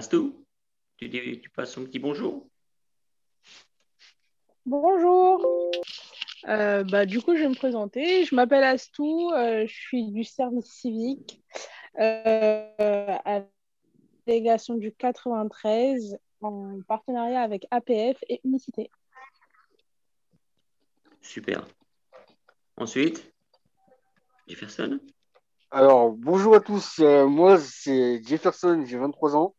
Astou, tu, tu passes un petit bonjour Bonjour. Euh, bah, du coup, je vais me présenter. Je m'appelle Astou, euh, je suis du service civique euh, à la délégation du 93 en partenariat avec APF et Unicité. Super. Ensuite, Jefferson Alors, bonjour à tous. Euh, moi, c'est Jefferson, j'ai 23 ans.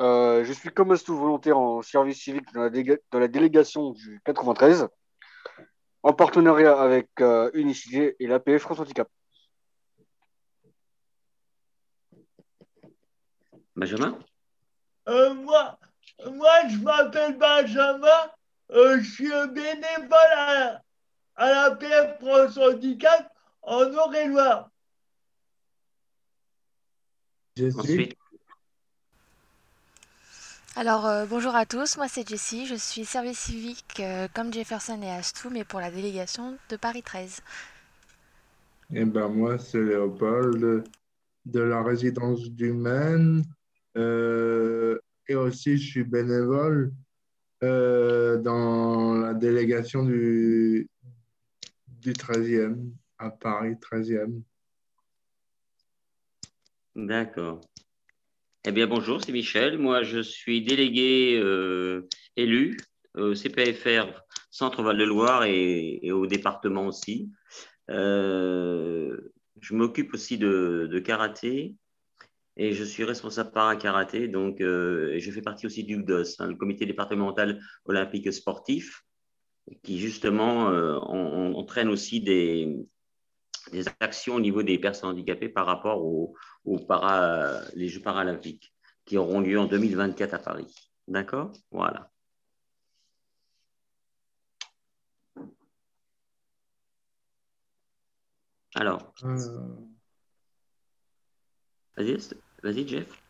Euh, je suis comme Astou volontaire en service civique dans la, déga- dans la délégation du 93, en partenariat avec euh, Unicité et l'APF France Handicap. Benjamin? Euh, moi, moi, je m'appelle Benjamin. Euh, je suis un bénévole à, à la PF France Handicap en Eure-et-Loire. Je suis Ensuite, Alors, euh, bonjour à tous, moi c'est Jessie, je suis service civique euh, comme Jefferson et Astou, mais pour la délégation de Paris 13. Eh ben moi, c'est Léopold de la résidence du Maine. Euh, et aussi, je suis bénévole euh, dans la délégation du, du 13e, à Paris 13e. d'accord. Eh bien, bonjour, c'est Michel. Moi, je suis délégué euh, élu au CPFR Centre Val-de-Loire et, et au département aussi. Euh, je m'occupe aussi de, karaté et je suis responsable para-karaté. Donc, euh, et je fais partie aussi du hein, le comité départemental olympique sportif, qui justement euh, entraîne aussi des, des actions au niveau des personnes handicapées par rapport aux, aux para, les Jeux paralympiques qui auront lieu en 2024 à Paris. D'accord? Voilà. Alors, Euh, vas-y, vas-y, Jeff.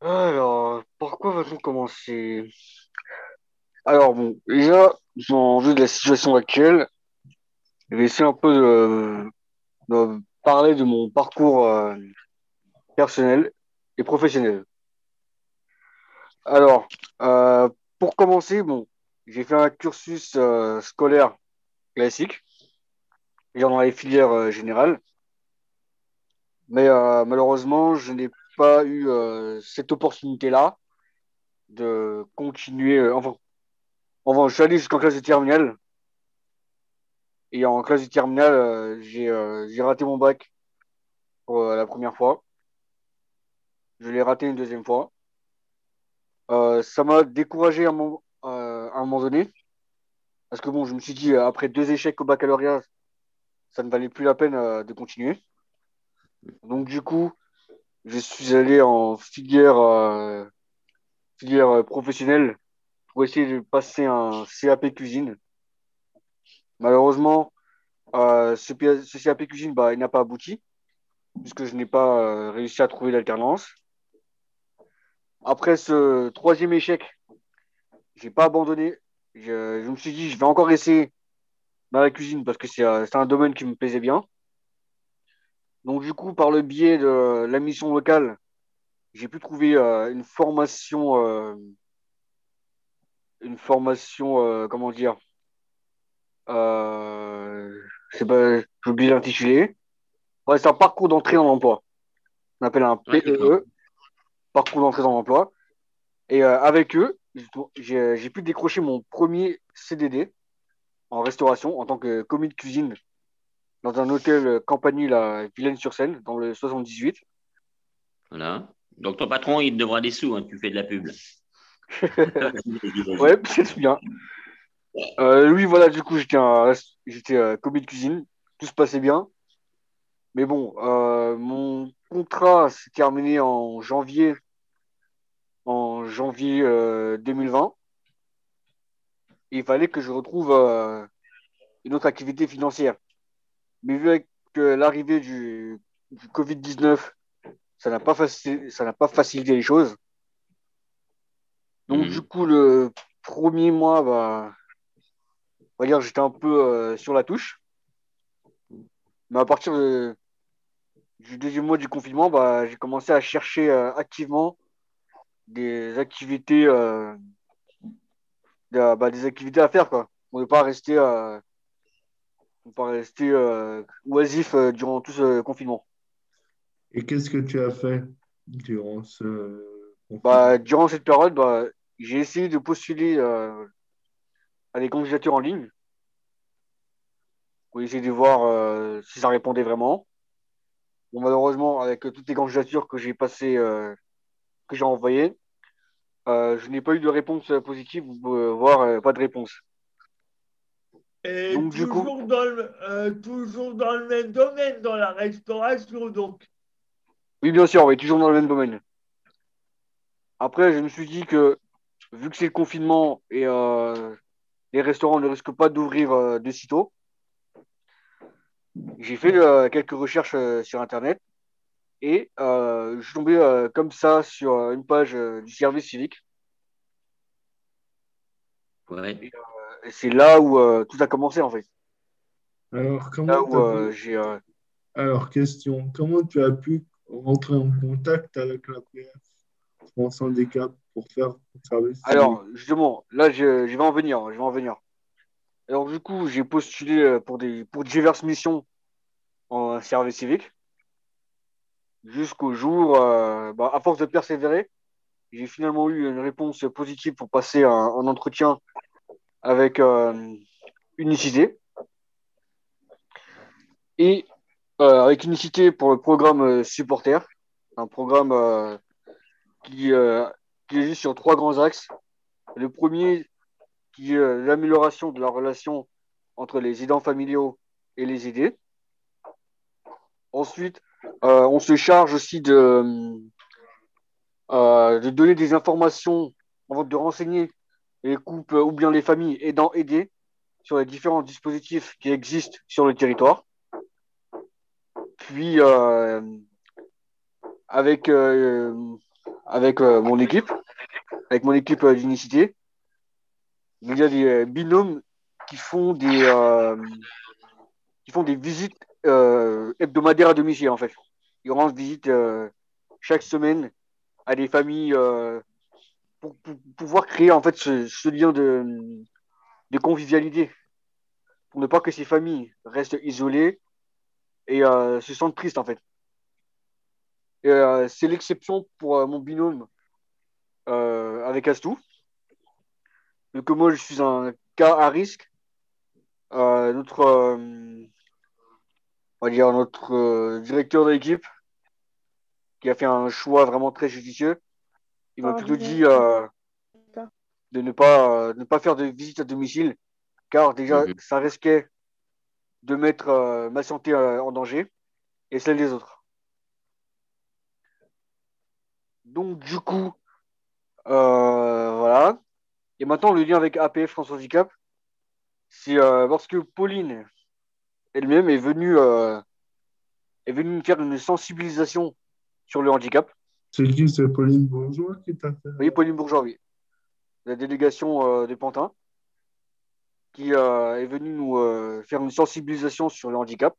Alors, par quoi va-t-on commencer? Alors, bon, déjà, en vue de la situation actuelle, je vais essayer un peu de, parler de mon parcours euh, personnel et professionnel. Alors, euh, pour commencer, bon, j'ai fait un cursus euh, scolaire classique, dans les filières générales, mais malheureusement, je n'ai pas eu cette opportunité-là de continuer. enfin, enfin, je suis allé jusqu'en classe de terminale, et en classe de terminale, euh, j'ai euh, j'ai raté mon bac pour euh, la première fois. Je l'ai raté une deuxième fois. Ça m'a découragé à un moment, à un moment donné. Parce que bon, je me suis dit, après deux échecs au baccalauréat, ça ne valait plus la peine de continuer. Donc du coup, je suis allé en filière, professionnelle pour essayer de passer un CAP cuisine. Malheureusement, euh, ce, CAP cuisine, bah, n'a pas abouti, puisque je n'ai pas euh, réussi à trouver l'alternance. Après ce troisième échec, j'ai pas abandonné. Je, je me suis dit, je vais encore essayer dans la cuisine parce que c'est euh, c'est un domaine qui me plaisait bien. Donc, du coup, par le biais de la mission locale, j'ai pu trouver une formation, une formation, comment dire, euh, c'est pas, j'ai oublié l'intitulé. Ouais, c'est un parcours d'entrée dans l'emploi. On appelle un PEE, d'accord. parcours d'entrée dans l'emploi. Et euh, avec eux, j'ai j'ai pu décrocher mon premier CDD en restauration en tant que commis de cuisine dans un hôtel Campanile à Vilaine-sur-Seine, dans le 78. Voilà. Donc, ton patron, il te devra des sous, hein, tu fais de la pub. Ouais, c'est bien. Euh, lui, voilà, du coup, j'étais j'étais euh, commis de cuisine. Tout se passait bien. Mais bon, euh, mon contrat s'est terminé en janvier, en janvier euh, 2020. Et il fallait que je retrouve euh, une autre activité financière. Mais vu avec euh, l'arrivée du, du Covid-19, ça n'a pas, faci- ça n'a pas facilité les choses. Donc, Mhm. du coup, le premier mois, bah, on va dire, j'étais un peu euh, sur la touche. Mais à partir de, du deuxième mois du confinement, bah, j'ai commencé à chercher euh, activement des activités, euh, de- bah, des activités à faire, quoi. Pour ne pas rester, ne pas rester oisif durant tout ce confinement. Et qu'est-ce que tu as fait durant ce confinement? Bah, durant cette période, bah, j'ai essayé de postuler à des candidatures en ligne pour essayer de voir euh, si ça répondait vraiment. Bon, malheureusement, avec toutes les candidatures que j'ai passées, euh, que j'ai envoyées, euh, je n'ai pas eu de réponse positive, voire pas de réponse. Et Donc, du coup- toujours, dans le, toujours dans le même domaine, dans la restauration, donc. Oui, bien sûr, oui, toujours dans le même domaine. Après, je me suis dit que vu que c'est le confinement et euh, les restaurants ne risquent pas d'ouvrir euh, de sitôt, j'ai fait euh, quelques recherches euh, sur Internet et euh, je suis tombé euh, comme ça sur euh, une page euh, du service civique. Ouais. Et c'est là où euh, tout a commencé en fait. Alors, comment Là où euh, pu- euh, Alors, question, comment tu as pu rentrer en contact avec la PF Pour faire service Alors, justement, là, je, je vais en venir. Je vais en venir. Alors, du coup, j'ai postulé euh, pour, des, pour diverses missions en service civique. Jusqu'au jour, euh, bah, à force de persévérer, j'ai finalement eu une réponse positive pour passer un, un entretien avec euh, Unicité. Et euh, avec Unicité pour le programme supporter, un programme qui, euh, qui existe sur trois grands axes. Le premier, qui est euh, l'amélioration de la relation entre les aidants familiaux et les aidés. Ensuite, euh, on se charge aussi de, euh, donner des informations, de renseigner les couples ou bien les familles aidant aidés sur les différents dispositifs qui existent sur le territoire. Puis, avec, avec euh, mon équipe, avec mon équipe euh, d'unicité, il y a des euh, binômes qui font des, qui font des visites hebdomadaires à domicile, en fait. Ils rendent visite chaque semaine à des familles pour, pouvoir créer en fait ce, lien de, de convivialité. Pour ne pas que ces familles restent isolées et se sentent tristes, en fait. Et, euh, c'est l'exception pour euh, mon binôme euh, avec Astou. Vu que moi, je suis un cas à risque. Euh, notre, euh, on va dire notre euh, directeur d'équipe, qui a fait un choix vraiment très judicieux, il m'a plutôt dit euh, de ne pas, euh, ne pas faire de visite à domicile, car déjà, Mhm. ça risquait de mettre euh, ma santé euh, en danger et celle des autres. Donc, du coup, euh, voilà. Et maintenant, le lien avec APF France Handicap, c'est euh, lorsque Pauline elle-même est venue, euh, est venue me faire une sensibilisation sur le handicap. C'est qui, c'est Pauline Bourgeois qui t'a fait voyez, Pauline Bourgeois, oui. La délégation euh, des Pantins, qui est venue nous faire une sensibilisation sur le handicap.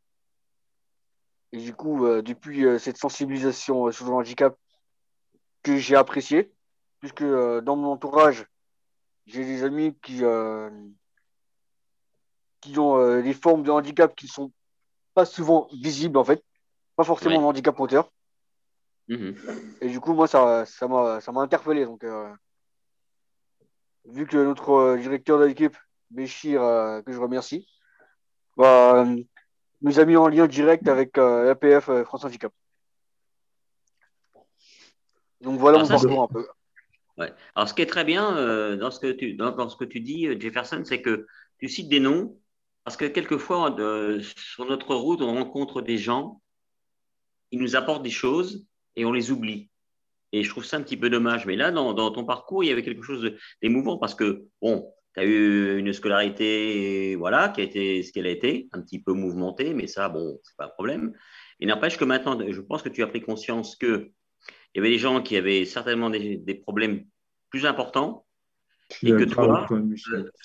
Et du coup, depuis cette sensibilisation sur le handicap que j'ai appréciée, puisque euh, dans mon entourage, j'ai des amis qui, euh, qui ont euh, des formes de handicap qui ne sont pas souvent visibles, en fait. Pas forcément Ouais. un handicap moteur. Mhm. Et du coup, moi, ça ça m'a ça m'a interpellé. Donc, vu que notre directeur de l'équipe, Béchir, que je remercie, bah, nous a mis en lien direct avec l'APF France Handicap. Donc voilà Alors mon ça, parcours un peu. Ouais. Alors, ce qui est très bien euh, dans, ce que tu, dans, dans ce que tu dis, euh, Jefferson, c'est que tu cites des noms, parce que quelquefois, euh, sur notre route, on rencontre des gens, ils nous apportent des choses et on les oublie. Et je trouve ça un petit peu dommage. Mais là, dans, dans ton parcours, il y avait quelque chose d'émouvant, parce que, bon, tu as eu une scolarité, voilà, qui a été ce qu'elle a été, un petit peu mouvementée, mais ça, bon, c'est pas un problème. Il n'empêche que maintenant, je pense que tu as pris conscience que il y avait des gens qui avaient certainement des, des problèmes plus importants. Et que toi, avec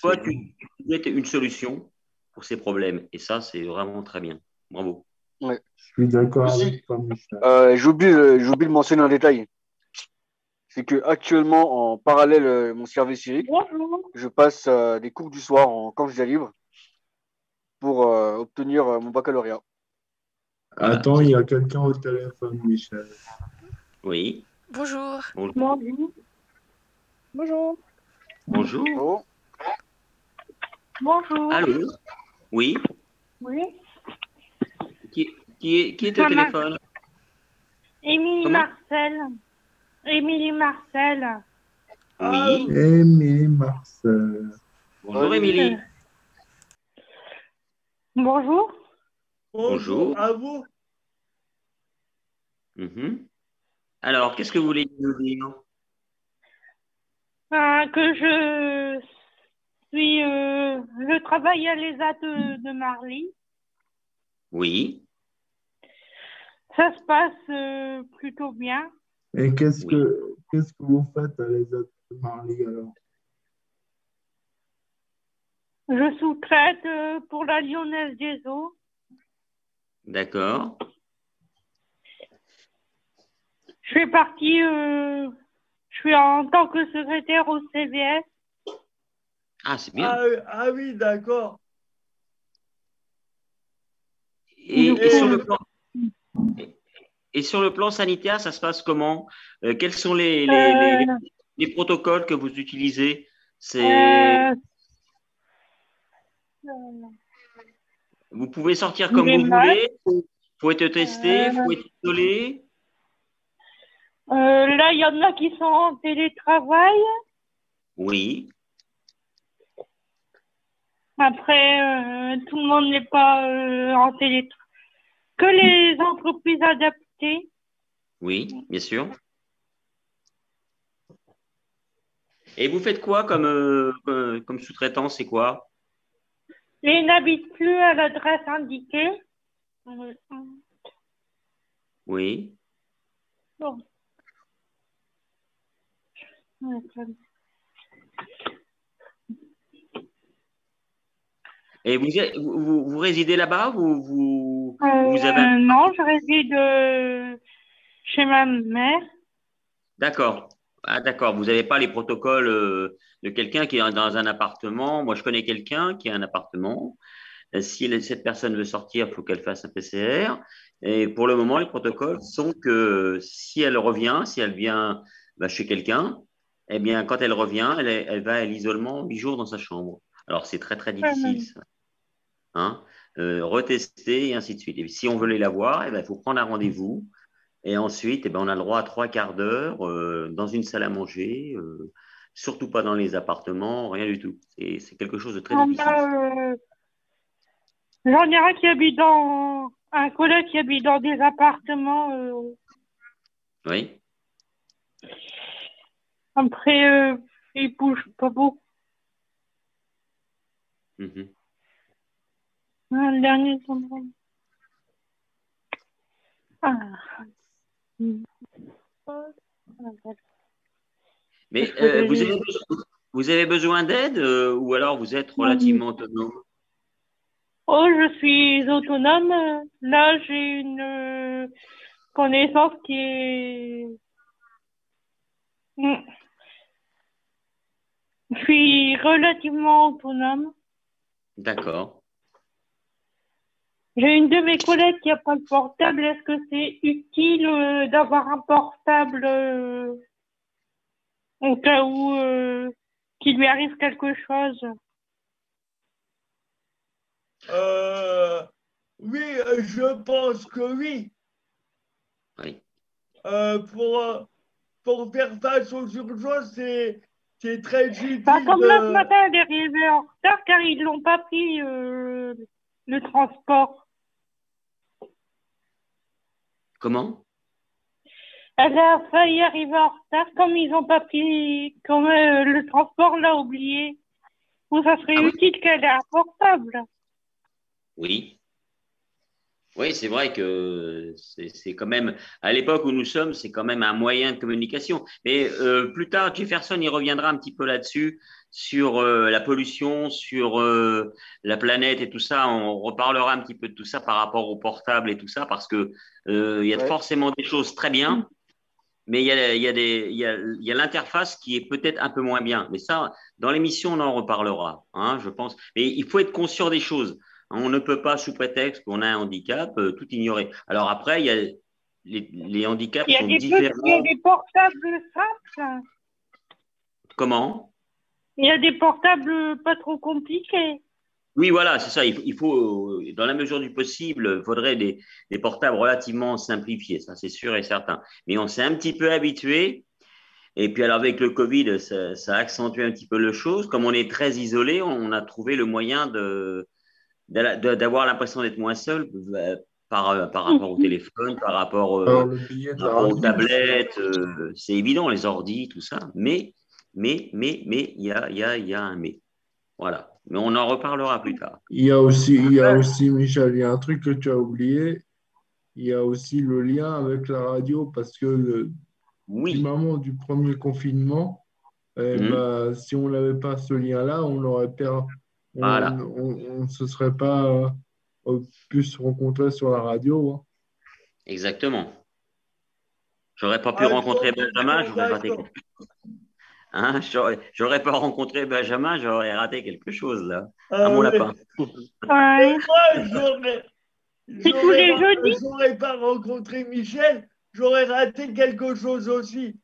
toi, tu, tu une solution pour ces problèmes. Et ça, c'est vraiment très bien. Bravo. Ouais. Je suis d'accord avec toi, Michel. Euh, J'oublie euh, j'oublie de mentionner un détail. C'est que actuellement, en parallèle euh, mon service civique, Bonjour. je passe euh, des cours du soir en candidat libre pour euh, obtenir euh, mon baccalauréat. Attends, il y a quelqu'un au téléphone, Michel. Oui. Bonjour. Bonjour. Bonjour. Bonjour. Bonjour. Allô? Oui. Oui. Qui, qui est, qui est au téléphone? Émilie Comment Marcel. Émilie Marcel. Oui. Émilie Marcel. Bonjour, Émilie. Bonjour. Bonjour. À vous. Mhm. Alors, qu'est-ce que vous voulez nous dire Euh, que je suis, euh, je travaille à l'ESA de, de Marly. Oui. Ça se passe euh, plutôt bien. Et qu'est-ce Oui. que qu'est-ce que vous faites à les autres Marly alors? Je sous-traite euh, pour la Lyonnaise des Eaux. D'accord. Je fais partie, euh, je suis en tant que secrétaire au CVS. Ah, c'est bien. Ah, ah oui, d'accord. Et, Du et sur le plan, et- et sur le plan sanitaire, ça se passe comment? Euh, Quels sont les, les, les- Euh, les protocoles que vous utilisez? C'est euh, euh, Vous pouvez sortir comme vous masques. voulez faut- faut être testé, Euh, faut être isolé. Euh, là, il y en a qui sont en télétravail. Oui. Après, euh, tout le monde n'est pas euh, en télétravail. Que les entreprises adaptées. Oui, bien sûr. Et vous faites quoi comme, euh, comme, sous-traitant C'est quoi? Les n'habitent plus à l'adresse indiquée. Oui. bon. Et vous, vous, résidez là-bas vous, vous, Euh, vous avez... non, je réside euh, chez ma mère. D'accord. Ah, d'accord. Vous n'avez pas les protocoles euh, de quelqu'un qui est dans un appartement. Moi, je connais quelqu'un qui a un appartement. Si cette personne veut sortir, il faut qu'elle fasse un PCR. Et pour le moment, les protocoles sont que si elle revient, si elle vient bah, chez quelqu'un, eh bien, quand elle revient, elle, est- elle va à l'isolement huit jours dans sa chambre. Alors, c'est très, très difficile, ça. Hein Euh, retester et ainsi de suite. Et si on veut les la voir, eh ben, il faut prendre un rendez-vous. Et ensuite, eh ben, on a le droit à trois quarts d'heure euh, dans une salle à manger, euh, surtout pas dans les appartements, rien du tout. C'est c'est quelque chose de très On difficile. a, J'en ai un qui habite dans un collègue qui habite dans des appartements. Oui, après, euh, il bouge pas beaucoup. Mhm. Un dernier endroit. Ah. Mais euh, j'ai- vous, avez besoin, vous avez besoin d'aide euh, ou alors vous êtes relativement autonome? Oh, je suis autonome. Là, j'ai une euh, connaissance qui est. Hmm. Je suis relativement autonome. D'accord. J'ai une de mes collègues qui n'a pas de portable. Est-ce que c'est utile euh, d'avoir un portable euh, au cas où euh, qu'il lui arrive quelque chose? Euh, oui, je pense que oui. Oui. Euh, pour, pour faire face aux urgences, c'est c'est très utile. Bah, comme là, ce matin, elle est arrivée en retard car ils l'ont pas pris euh, le transport. Comment? Elle a failli arriver en retard comme ils n'ont pas pris, comme euh, le transport l'a oublié. Ou ça serait Ah oui. utile qu'elle ait un portable. Oui. Oui, c'est vrai que c'est quand même, à l'époque où nous sommes, c'est quand même un moyen de communication. Mais euh, plus tard, Jefferson y reviendra un petit peu là-dessus, sur euh, la pollution, sur euh, la planète et tout ça. On reparlera un petit peu de tout ça par rapport au portable et tout ça, parce que il y a forcément des choses très bien, mais il y a, y a l'interface qui est peut-être un peu moins bien. Mais ça, dans l'émission, on en reparlera, hein, je pense. Mais il faut être conscient des choses. On ne peut pas, sous prétexte qu'on a un handicap, euh, tout ignorer. Alors après, il y a les, handicaps sont différents. il y a des portables simples. Comment? Il y a des portables pas trop compliqués. Oui, voilà, c'est ça. Il faut, dans la mesure du possible, il faudrait des, portables relativement simplifiés, ça c'est sûr et certain. Mais on s'est un petit peu habitué. Et puis alors avec le Covid, ça, ça, a accentué un petit peu le chose. Comme on est très isolé, on a trouvé le moyen de, d'avoir l'impression d'être moins seul euh, par, euh, par rapport au mhm. téléphone, par rapport, euh, aux tablettes. c'est évident, les ordis, tout ça. Mais, mais, mais, mais, il y a, y, a, y a un mais. Voilà. Mais on en reparlera plus tard. Il y a aussi, il y a aussi Michel, il y a un truc que tu as oublié. Il y a aussi le lien avec la radio parce que le, oui. du moment du premier confinement, eh mhm. ben, si on n'avait pas ce lien-là, on aurait perdu on ne se serait pas euh, pu se rencontrer sur la radio. Hein. Exactement. J'aurais pas pu ah, rencontrer Benjamin, j'aurais raté quelque chose. Hein, j'aurais pas rencontré Benjamin, j'aurais raté quelque chose là. à mon euh, lapin. Ouais. j'aurais. J'aurais pas rencontré Michel, j'aurais raté quelque chose aussi.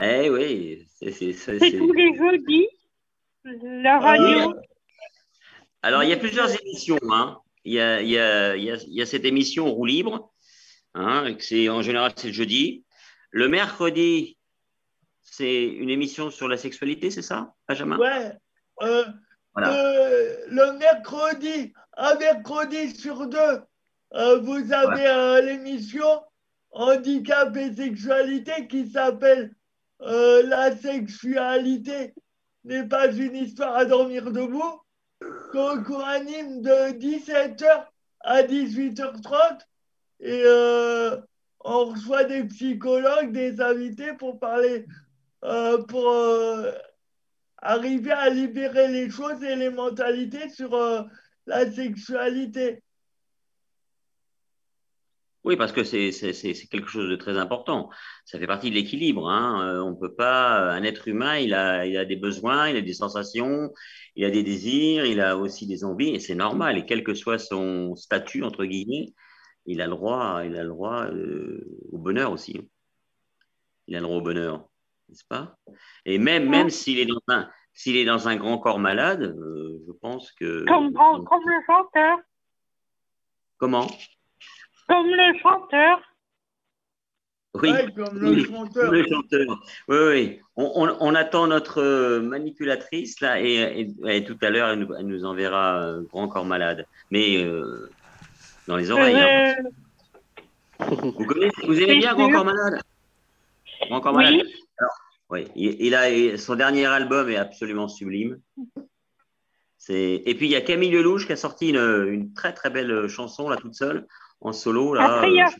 Eh oui, c'est tous les jeudis, la radio. Alors, il y a plusieurs émissions. Hein. Il, y a, il, y a, il, y a, cette émission Roue libre. Hein, c'est, en général, c'est le jeudi. Le mercredi, c'est une émission sur la sexualité, c'est ça, Benjamin? Ouais. Euh, euh, le mercredi, un mercredi sur deux, euh, vous avez l'émission Handicap et sexualité qui s'appelle La sexualité n'est pas une histoire à dormir debout qu'on anime de 17h à 18h30 et euh, on reçoit des psychologues, des invités pour parler, euh, pour euh, arriver à libérer les choses et les mentalités sur la sexualité. Oui, parce que c'est quelque chose de très important. Ça fait partie de l'équilibre. Hein. On peut pas. Un être humain, il a, il a des besoins, il a des sensations, il a des désirs, il a aussi des envies, et c'est normal. Et quel que soit son statut entre guillemets, il a le droit, il a le droit euh, au bonheur aussi. Il a le droit au bonheur, n'est-ce pas? Et même, même s'il est dans un, s'il est dans un grand corps malade, euh, je pense que. Comme, comme le chanteur. Comment? Comme le chanteur. Oui, comme le, chanteur. le chanteur. Oui, oui. On, attend notre euh, manipulatrice là et, tout à l'heure elle, nous enverra euh, Grand Corps Malade, mais euh, dans les oreilles. Hein. Vous connaissez, vous aimez bien Grand Corps Malade? Grand Corps Malade. oui, il, a son dernier album est absolument sublime. Et puis il y a Camille Lelouch qui a sorti une, une très très belle chanson là toute seule en solo. Là, Après, il y a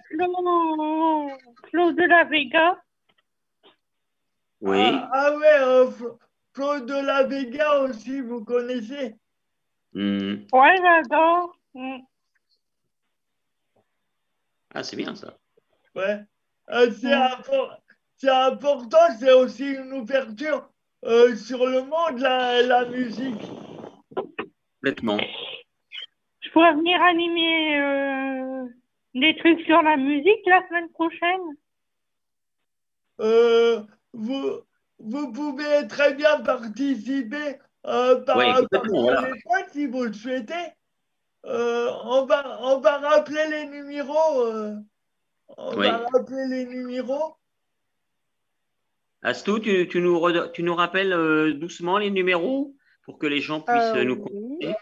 Claude de la Vega. Oui. Ah, ah ouais, euh, Claude de la Vega aussi, vous connaissez? Mmh. Ouais, j'adore. Hmm. Ah, c'est bien ça. Ouais. Euh, c'est important, c'est aussi une ouverture euh, sur le monde, la, la musique. Complètement pourrais venir animer euh, des trucs sur la musique la semaine prochaine euh, vous, vous pouvez très bien participer euh, par, téléphone si vous le souhaitez. on, va, on va rappeler les numéros. on va rappeler les numéros. Astou, tu, tu, nous, tu nous rappelles doucement les numéros pour que les gens puissent nous contacter?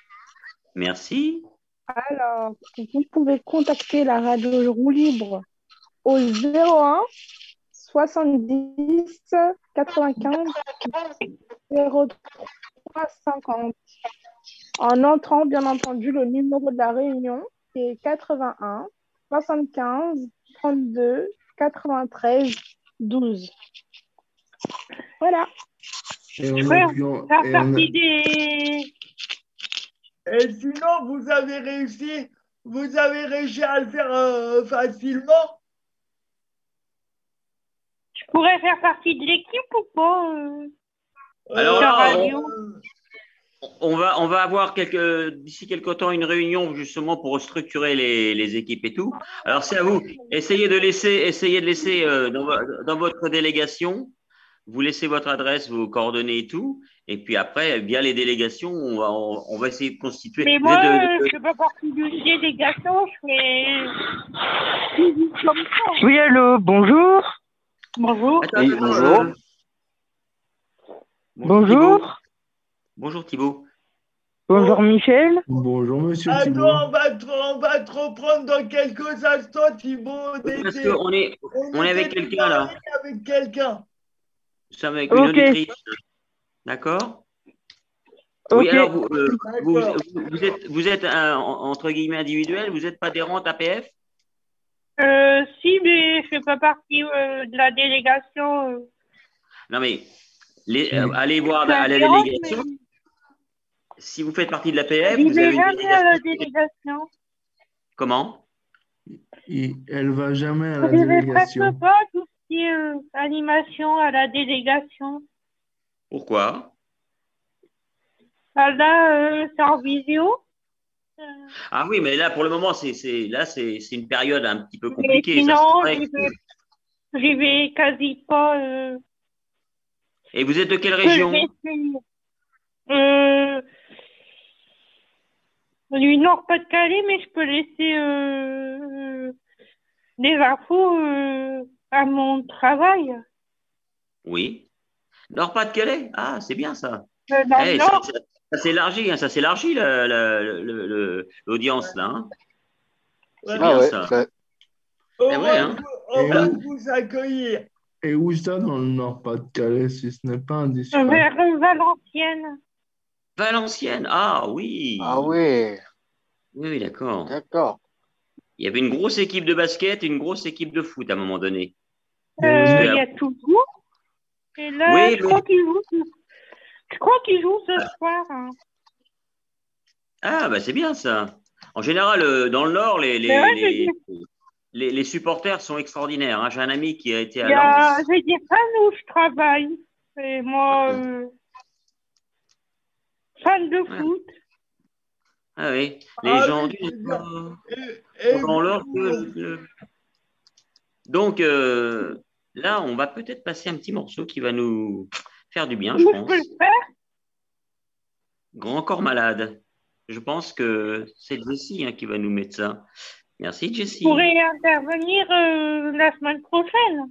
Merci. Alors, vous pouvez contacter la radio Roue Libre au 01 70 95 03 50 en entrant bien entendu le numéro de la réunion qui est 81 75 32 93 12. Voilà. Et on a on a- des. Et sinon, vous avez réussi, vous avez réussi à le faire euh, facilement. Je pourrais faire partie de l'équipe ou pas euh, Alors la là, radio? On va, on va avoir quelques, d'ici quelques temps une réunion justement pour structurer les, les équipes et tout. Alors c'est à vous. Essayez de laisser, essayez de laisser euh, dans votre délégation, vous laissez votre adresse, vos coordonnées et tout. Et puis après, via les délégations, on va, on, on va essayer de constituer. Mais moi, de- de- je fais pas partie d'une délégation, je comme ça. Oui, allô, bonjour. Bonjour. Attends, Oui, attends, bonjour. euh, Bonjour. Thibaut. Bonjour Thibaut. Bonjour Michel. Bonjour, monsieur Thibault. Attends, on va, te, on va te reprendre dans quelques instants, Thibaut. Oui, Parce d'été. qu'on est, on est avec était quelqu'un, là. Avec quelqu'un. Nous sommes avec une auditrice. D'accord? Oui, alors vous, euh, vous, êtes, vous êtes un, en- entre guillemets individuel, vous n'êtes pas adhérente APF Euh, si, mais je fais pas partie euh, de la délégation. euh. Non, mais les, euh, allez voir à la délégation. mais Si vous faites partie de l'APF, vous avez vais une jamais à la délégation. délégation. Comment? Elle va jamais à la Je délégation. pas tout euh, animation à la délégation. Pourquoi? Ah, Là, euh, c'est en visio. Euh, Ah oui, mais là, pour le moment, c'est c'est- là, c'est c'est une période un petit peu compliquée. vrai j'y que- vais, j'y vais quasi pas. Euh, Et vous êtes de quelle que région? Euh, du Nord-Pas-de-Calais, mais je peux laisser euh, des infos euh, à mon travail. Oui. Nord-Pas-de-Calais Ah, c'est bien ça. Euh, dans Eh, ça ça- ça s'élargit, hein, ça s'élargit l'audience là. hein. C'est bien ouais, ça. ça- On va, hein. vous, on Et va où- vous accueillir. Et où ça dans le Nord-Pas-de-Calais, si ce n'est pas indiscret? Vers Valenciennes. Valenciennes, ah oui. Ah oui, Oui, oui, d'accord. d'accord. Il y avait une grosse équipe de basket et une grosse équipe de foot à un moment donné. Euh, Ouais. Il y a toujours. Et là, Oui, je mais- crois qu'ils jouent. ce- Je crois qu'ils jouent ce soir. hein. Ah, bah c'est bien ça. En général, euh, dans le Nord, les, les, ouais, les, les- les supporters sont extraordinaires. hein. J'ai un ami qui a été à Il y a, Lens. fan où je travaille. Et moi, euh, fan de Ouais. foot. Ah oui, les Ah gens Et, et sont dans Donc euh, là, on va peut-être passer un petit morceau qui va nous faire du bien, je pense. peux le faire Grand corps malade. Je pense que c'est Jessie hein, qui va nous mettre ça. Merci Je Jessie. pourrais intervenir euh, la semaine prochaine.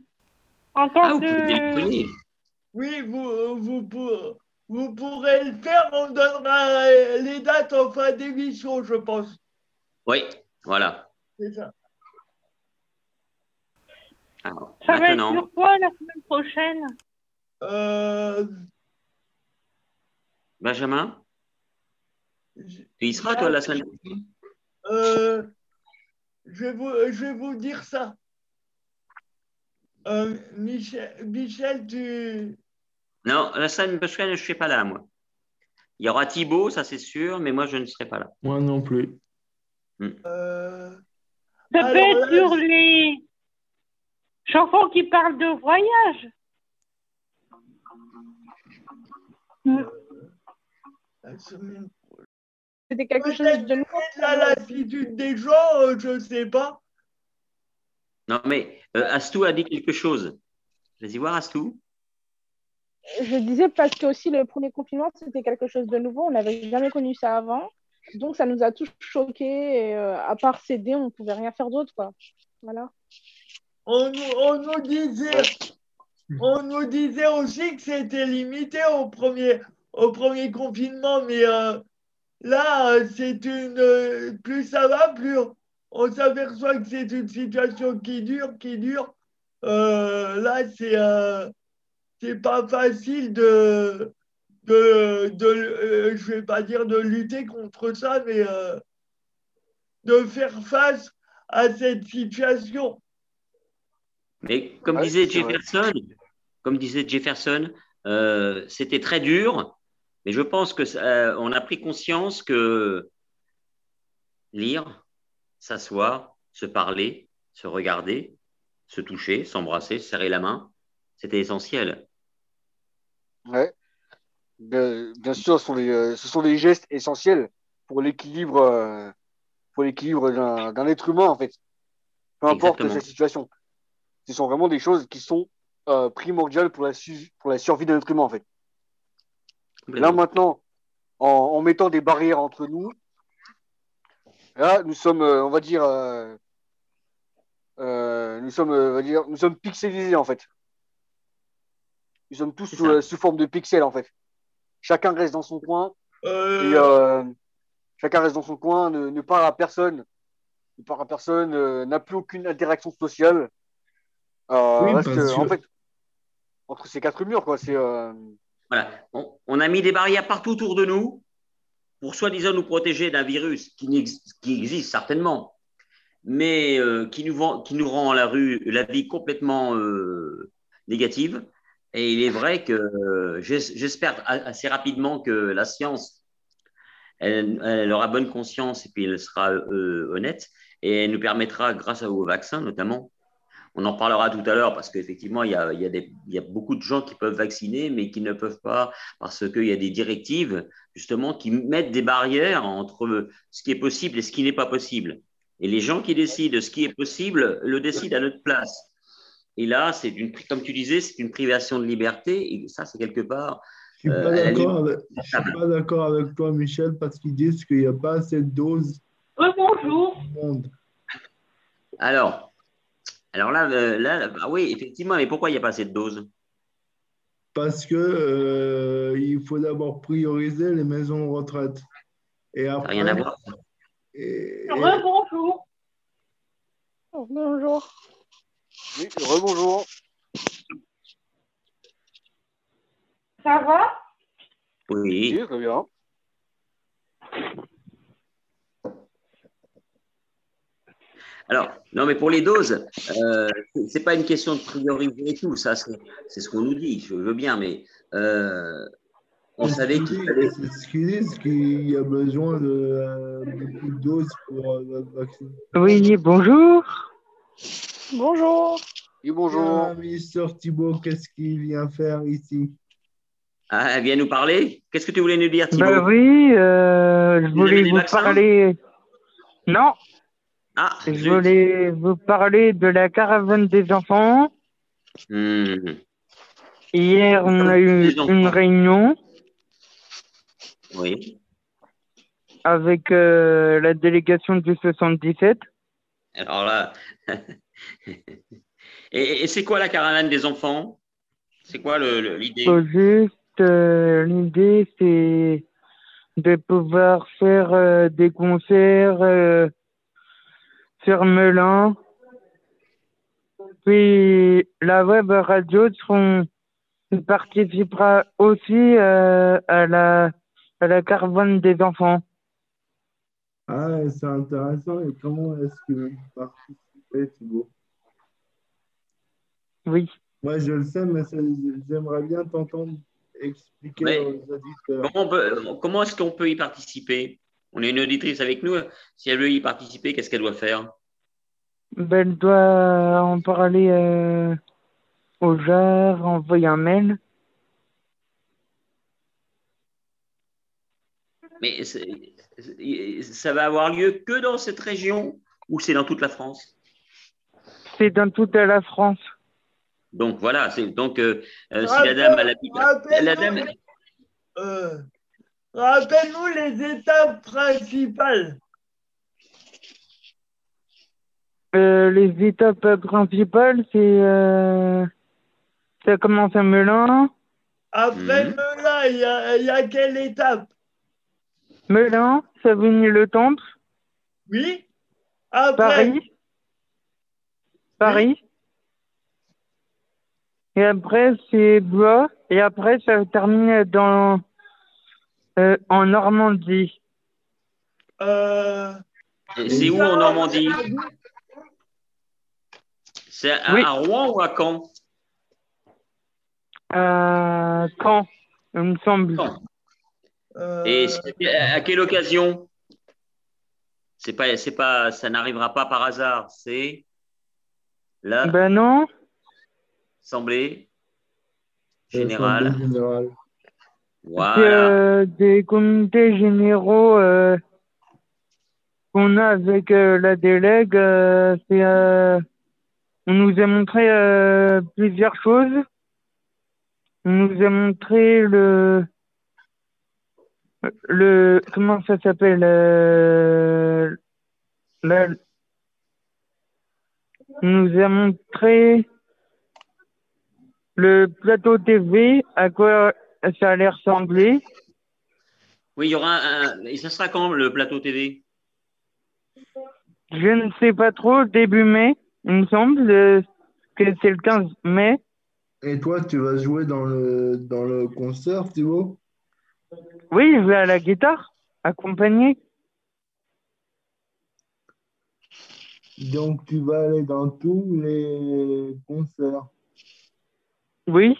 En tant Ah, vous. Oui, vous, vous, pour- vous pourrez le faire. On donnera euh, les dates en fin d'émission, je pense. Oui, voilà. C'est ça. Alors, Ça va être sur quoi la semaine prochaine? Euh, Benjamin, je- tu y seras toi la semaine prochaine? Euh, je, vais vous, je vais vous dire ça. Euh, Michel, Michel, tu. Non, la semaine prochaine, je ne serai pas là, moi. Il y aura Thibaut, ça c'est sûr, mais moi je ne serai pas là. Moi non plus. euh, Ça Alors peut être là, sur les chansons qui parlent de voyage. semaine C'était quelque chose de nouveau. la lassitude des gens, euh, je ne sais pas. Non, mais euh, Astou a dit quelque chose. Vas-y voir Astou. Je disais parce que aussi le premier confinement, c'était quelque chose de nouveau. On n'avait jamais connu ça avant. Donc, ça nous a tous choqués. Et, euh, à part céder, on ne pouvait rien faire d'autre. quoi. Voilà. On, nous- on nous disait, on nous disait aussi que c'était limité au premier, au premier confinement, mais euh, là, euh, c'est une. euh, plus ça va, plus on s'aperçoit que c'est une situation qui dure, qui dure. Euh, là, c'est euh, c'est pas facile de. de, de je vais pas dire de lutter contre ça, mais de faire face à cette situation. Mais comme disait Jefferson, comme disait Jefferson, euh, c'était très dur, mais je pense que euh, on a pris conscience que lire, s'asseoir, se parler, se regarder, se toucher, s'embrasser, serrer la main, c'était essentiel. Ouais. Bien, sûr, ce sont, des, euh, ce sont des gestes essentiels pour l'équilibre pour l'équilibre d'un être humain, en fait. Peu importe sa situation. Ce sont vraiment des choses qui sont euh, primordiales pour la, pour la survie d'un être humain, en fait. Là, maintenant, en, mettant des barrières entre nous, là, nous sommes, euh, on va dire, euh, nous sommes, on va dire, nous sommes pixelisés, en fait. Nous sommes tous sous, forme de pixels, en fait. Chacun reste dans son coin. Et, chacun reste dans son coin, ne, parle à personne, ne parle à personne, euh, n'a plus aucune interaction sociale. Euh, en fait, entre ces quatre murs, quoi. C'est. Euh, voilà. On, a mis des barrières partout autour de nous pour soi-disant nous protéger d'un virus qui, qui, existe certainement, mais qui, nous qui nous rend la, rue, la vie complètement négative. Et il est vrai que j'espère assez rapidement que la science elle, aura bonne conscience et puis elle sera euh, honnête et elle nous permettra, grâce au vaccin notamment, on en parlera tout à l'heure parce qu'effectivement, il y a, il, y a beaucoup de gens qui peuvent vacciner, mais qui ne peuvent pas parce qu'il y a des directives, justement, qui mettent des barrières entre ce qui est possible et ce qui n'est pas possible. Et les gens qui décident ce qui est possible le décident à notre place. Et là, c'est une, comme tu disais, c'est une privation de liberté. Et ça, c'est quelque part je ne suis pas euh, d'accord avec, toi, Michel, parce qu'ils disent qu'il n'y a pas assez de doses. bonjour. Alors, alors là, euh, là bah oui, effectivement, mais pourquoi il n'y a pas assez de doses Parce que euh, il faut d'abord prioriser les maisons de retraite. Et après, rien à voir. Rebonjour. Bonjour. Oui, rebonjour. Ça va? Oui. très bien. Alors, non, mais pour les doses, euh, ce n'est pas une question de prioriser et tout, ça, c'est ce qu'on nous dit, je veux bien, mais euh, on savait qu'il fallait. C'est ce qu'ils disent, qu'il y a besoin de euh, beaucoup de doses pour le euh, vaccin. Oui, bonjour. Bonjour. Oui, bonjour. Ah, Mister Thibault, qu'est-ce qu'il vient faire ici? Ah, elle vient nous parler. Qu'est-ce que tu voulais nous dire, Thibault? Bah Oui, euh, je voulais vous parler. Non. Ah, je voulais vous parler de la caravane des enfants. Hmm. Hier, on a eu une réunion. Oui. Avec euh, la délégation du 77. Alors là. et, c'est quoi la caravane des enfants? C'est quoi l'idée? Euh, l'idée, c'est de pouvoir faire euh, des concerts sur Melun. Puis la web radio seront, participera aussi à, la, à la caravane des enfants. Ah, c'est intéressant. Et comment est-ce que vous participez, Thibault Oui. Moi, je le sais, mais j'aimerais bien t'entendre expliquer Comment, est-ce qu'on peut y participer? On a une auditrice avec nous. Si elle veut y participer, qu'est-ce qu'elle doit faire? Ben, Elle doit en parler euh, au JAR, envoyer un mail. Mais ça va avoir lieu que dans cette région ou c'est dans toute la France? C'est dans toute la France. Donc voilà, c'est donc euh, euh, si la dame a la, dame. Euh, rappelle-nous les étapes principales. les étapes principales, c'est ça commence à Melun. Après mhm. Melun, il y a, quelle étape? Melun, Savigny-le-Temple. Oui. Paris. Paris. Et après, c'est bois. Et après, ça termine dans, euh, en Normandie. Euh, c'est où en Normandie? C'est à, Rouen ou à Caen? À Caen, il me semble. Et à quelle occasion? C'est pas, c'est pas, ça n'arrivera pas par hasard. C'est là. Ben non. Assemblée générale. Euh, des comités généraux euh, qu'on a avec euh, la délègue, c'est, on nous a montré plusieurs choses. On nous a montré le, le, comment ça s'appelle, on nous a montré le plateau TV, à quoi ça allait ressembler. Oui, il y aura un. Et ça sera quand le plateau TV Je ne sais pas trop, début mai, il me semble que c'est le 15 mai. Et toi, tu vas jouer dans le, dans le concert, Thibaut? Oui, je vais à la guitare, accompagné. Donc, tu vas aller dans tous les concerts? Oui.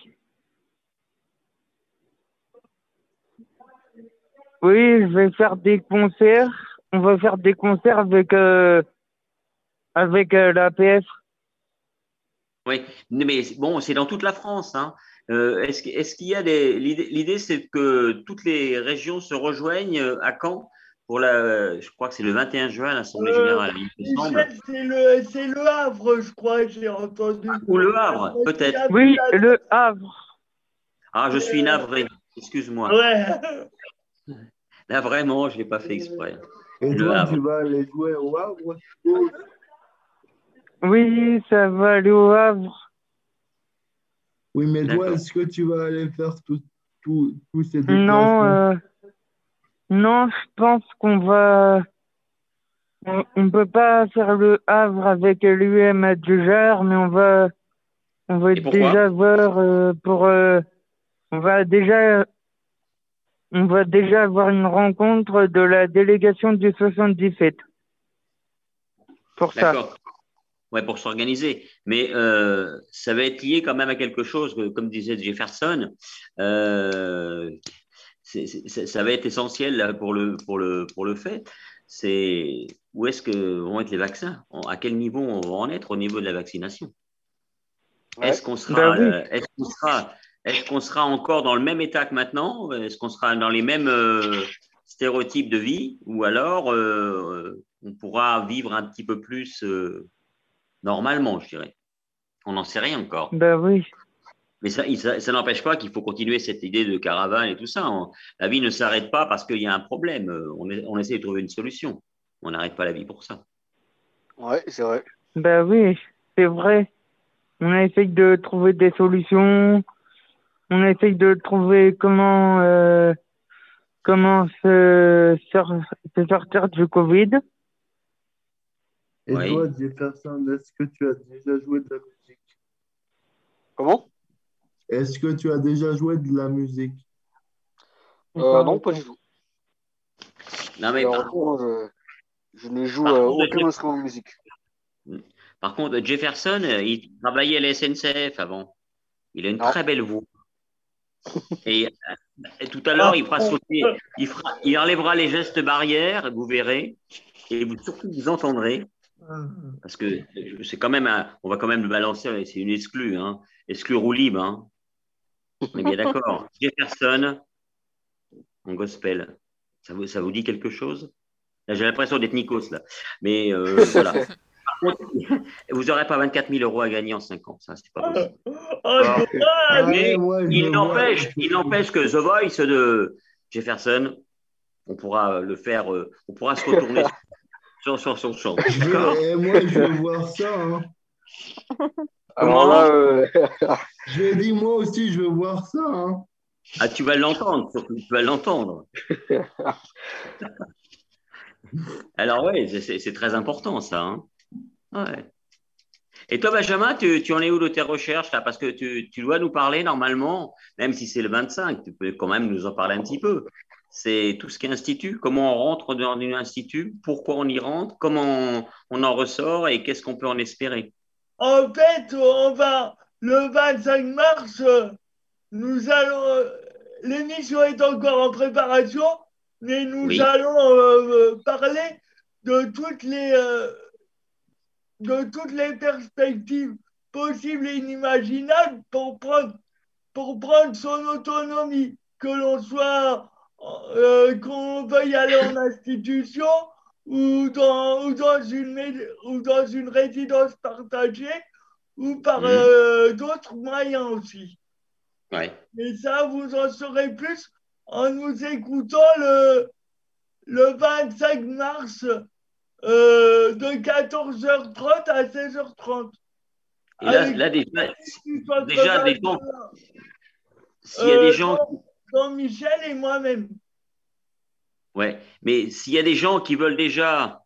Oui, je vais faire des concerts. On va faire des concerts avec, euh, avec euh, la PF. Oui, mais bon, c'est dans toute la France. Hein. Euh, est-ce, est qu'il y a des. L'idée, c'est que toutes les régions se rejoignent à Caen pour la. Je crois que c'est le 21 juin, l'Assemblée Générale. c'est, le, c'est le Havre, je crois, j'ai entendu. Ou le Havre, peut-être. Oui, le Havre. Ah, je suis navré. Excuse-moi. Ouais. Là, vraiment, je ne l'ai pas fait exprès. Et toi, tu vas aller jouer au Havre Oui, ça va aller au Havre. Oui, mais toi, est-ce que tu vas aller faire tous ces déplacements? Non, euh, non, je pense qu'on va. On ne peut pas faire le Havre avec l'UM à Dujar, mais on va, on va déjà voir euh, pour. Euh, on va déjà on va déjà avoir une rencontre de la délégation du 77. Pour ça. D'accord. Ouais, pour s'organiser. Mais euh, ça va être lié quand même à quelque chose, comme disait Jefferson. Euh, ça va être essentiel pour le, pour le, pour le fait. C'est où est-ce que vont être les vaccins? À quel niveau on va en être au niveau de la vaccination? Est-ce qu'on sera, ben euh, est-ce qu'on sera est-ce qu'on sera encore dans le même état que maintenant? Est-ce qu'on sera dans les mêmes euh, stéréotypes de vie? Ou alors euh, on pourra vivre un petit peu plus euh, normalement, je dirais On n'en sait rien encore. Ben oui. Mais ça, ça, n'empêche pas qu'il faut continuer cette idée de caravane et tout ça. la vie ne s'arrête pas parce qu'il y a un problème. On, on, essaie de trouver une solution. On n'arrête pas la vie pour ça. Oui, c'est vrai. Ben oui, c'est vrai. On essaie de trouver des solutions on essaye de trouver comment euh, comment se, sortir du Covid. Et toi, Jefferson, est-ce que tu as déjà joué de la musique? Comment? Est-ce que tu as déjà joué de la musique? Euh, Non, pas du tout. Non, mais je, je ne joue euh, aucun instrument de musique. Par contre, Jefferson, il travaillait à la SNCF avant. Il a une très belle voix. Et, tout à l'heure, il fera sauter, il, fera, il enlèvera les gestes barrières, vous verrez, et vous, surtout vous entendrez, parce que c'est quand même, on va quand même le balancer, c'est une exclue, hein, exclue roue libre. Hein. On est bien d'accord. Jefferson en gospel, ça vous, ça vous dit quelque chose? J'ai l'impression d'être Nikos là, mais euh, voilà. vous n'aurez pas 24 000 euros à gagner en 5 ans. Ça, c'est pas possible. Ah, ah, mais il n'empêche, il n'empêche que The Voice de Jefferson, on pourra le faire, euh, on pourra se retourner sur, sur, son champ. Eh, moi, je veux voir ça. Hein. Alors là, euh... j'ai dit moi aussi, je veux voir ça. Hein. Ah, tu vas l'entendre, surtout, tu vas l'entendre. Alors oui, c'est très important ça. Hein. Ouais. Et toi, Benjamin, tu, tu, en es où de tes recherches là? Parce que tu, tu, dois nous parler normalement, même si c'est le 25, tu peux quand même nous en parler un petit peu. C'est tout ce qui est institut, comment on rentre dans un institut, pourquoi on y rentre, comment on, en ressort? Et qu'est-ce qu'on peut en espérer? en fait, on va le 25 mars, nous allons. L'émission est encore en préparation, mais nous allons parler de toutes les de toutes les perspectives possibles et inimaginables pour prendre, pour prendre son autonomie, que l'on soit, euh, qu'on veuille aller en institution ou dans, ou dans, une, ou dans une résidence partagée ou par mmh. euh, d'autres moyens aussi. Ouais. Et ça, vous en saurez plus en nous écoutant le, le 25 mars euh, de 14h30 à 16h30. Et là, là déjà, déjà des gens. S'il y a des gens. Jean-Michel et moi-même. Ouais, mais s'il y a des gens qui veulent déjà,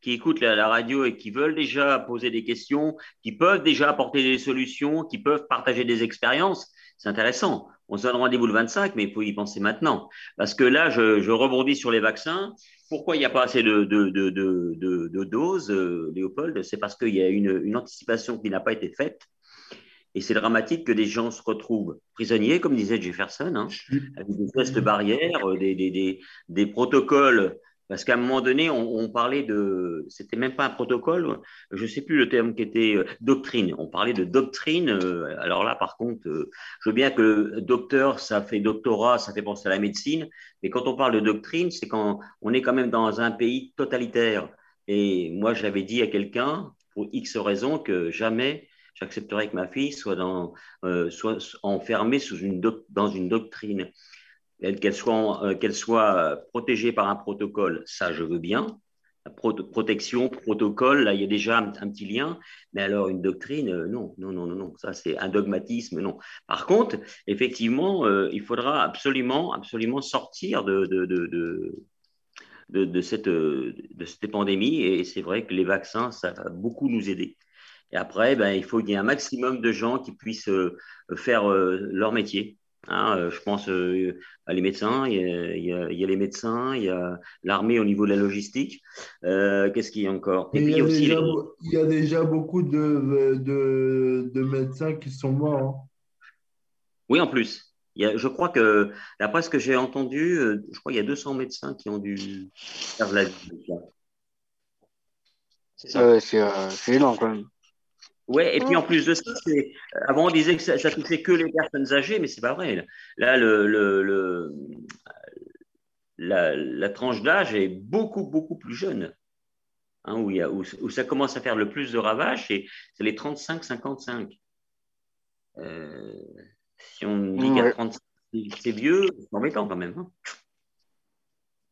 qui écoutent la, radio et qui veulent déjà poser des questions, qui peuvent déjà apporter des solutions, qui peuvent partager des expériences, c'est intéressant. On se donne rendez-vous le 25, mais il faut y penser maintenant. Parce que là, je, je rebondis sur les vaccins pourquoi il n'y a pas assez de, de, doses, euh, Léopold? C'est parce qu'il y a une, anticipation qui n'a pas été faite. Et c'est dramatique que des gens se retrouvent prisonniers, comme disait Jefferson, hein, avec des tests barrières, euh, des protocoles parce qu'à un moment donné, on, parlait de, c'était même pas un protocole, je sais plus le terme qui était euh, doctrine. On parlait de doctrine. Euh, alors là, par contre, euh, je veux bien que docteur, ça fait doctorat, ça fait penser à la médecine, mais quand on parle de doctrine, c'est quand on est quand même dans un pays totalitaire. Et moi, j'avais dit à quelqu'un, pour X raisons, que jamais j'accepterais que ma fille soit, enfermée sous dans une doctrine qu'elle soit, euh, qu'elle soit protégée par un protocole, ça je veux bien. protection, protocole, là il y a déjà un, petit lien, mais alors une doctrine, euh, non, non, non, non, non, ça c'est un dogmatisme, non. Par contre, effectivement, euh, il faudra absolument, absolument sortir de, de, de, de cette, de cette pandémie, et c'est vrai que les vaccins, ça va beaucoup nous aider. Et après, ben, il faut qu'il y ait un maximum de gens qui puissent faire leur métier. Hein, euh, je pense euh, à les médecins, il y, a, les médecins, il y a l'armée au niveau de la logistique. Euh, qu'est-ce qu'il y a encore? Il, y a aussi déjà, il y a déjà beaucoup de, de, médecins qui sont morts. Hein. Oui, en plus. Il y a, je crois que, d'après ce que j'ai entendu, je crois qu'il y a 200 médecins qui ont dû faire la vie. C'est énorme quand même. Ouais, et puis en plus de ça, avant on disait que ça, ça, touchait que les personnes âgées, mais c'est pas vrai. Là, le, le, la, tranche d'âge est beaucoup, beaucoup plus jeune. Hein, où, il y a, où, ça commence à faire le plus de ravages, c'est les 35-55. Euh, si on dit qu'à 35, c'est vieux, c'est embêtant quand même. Hein.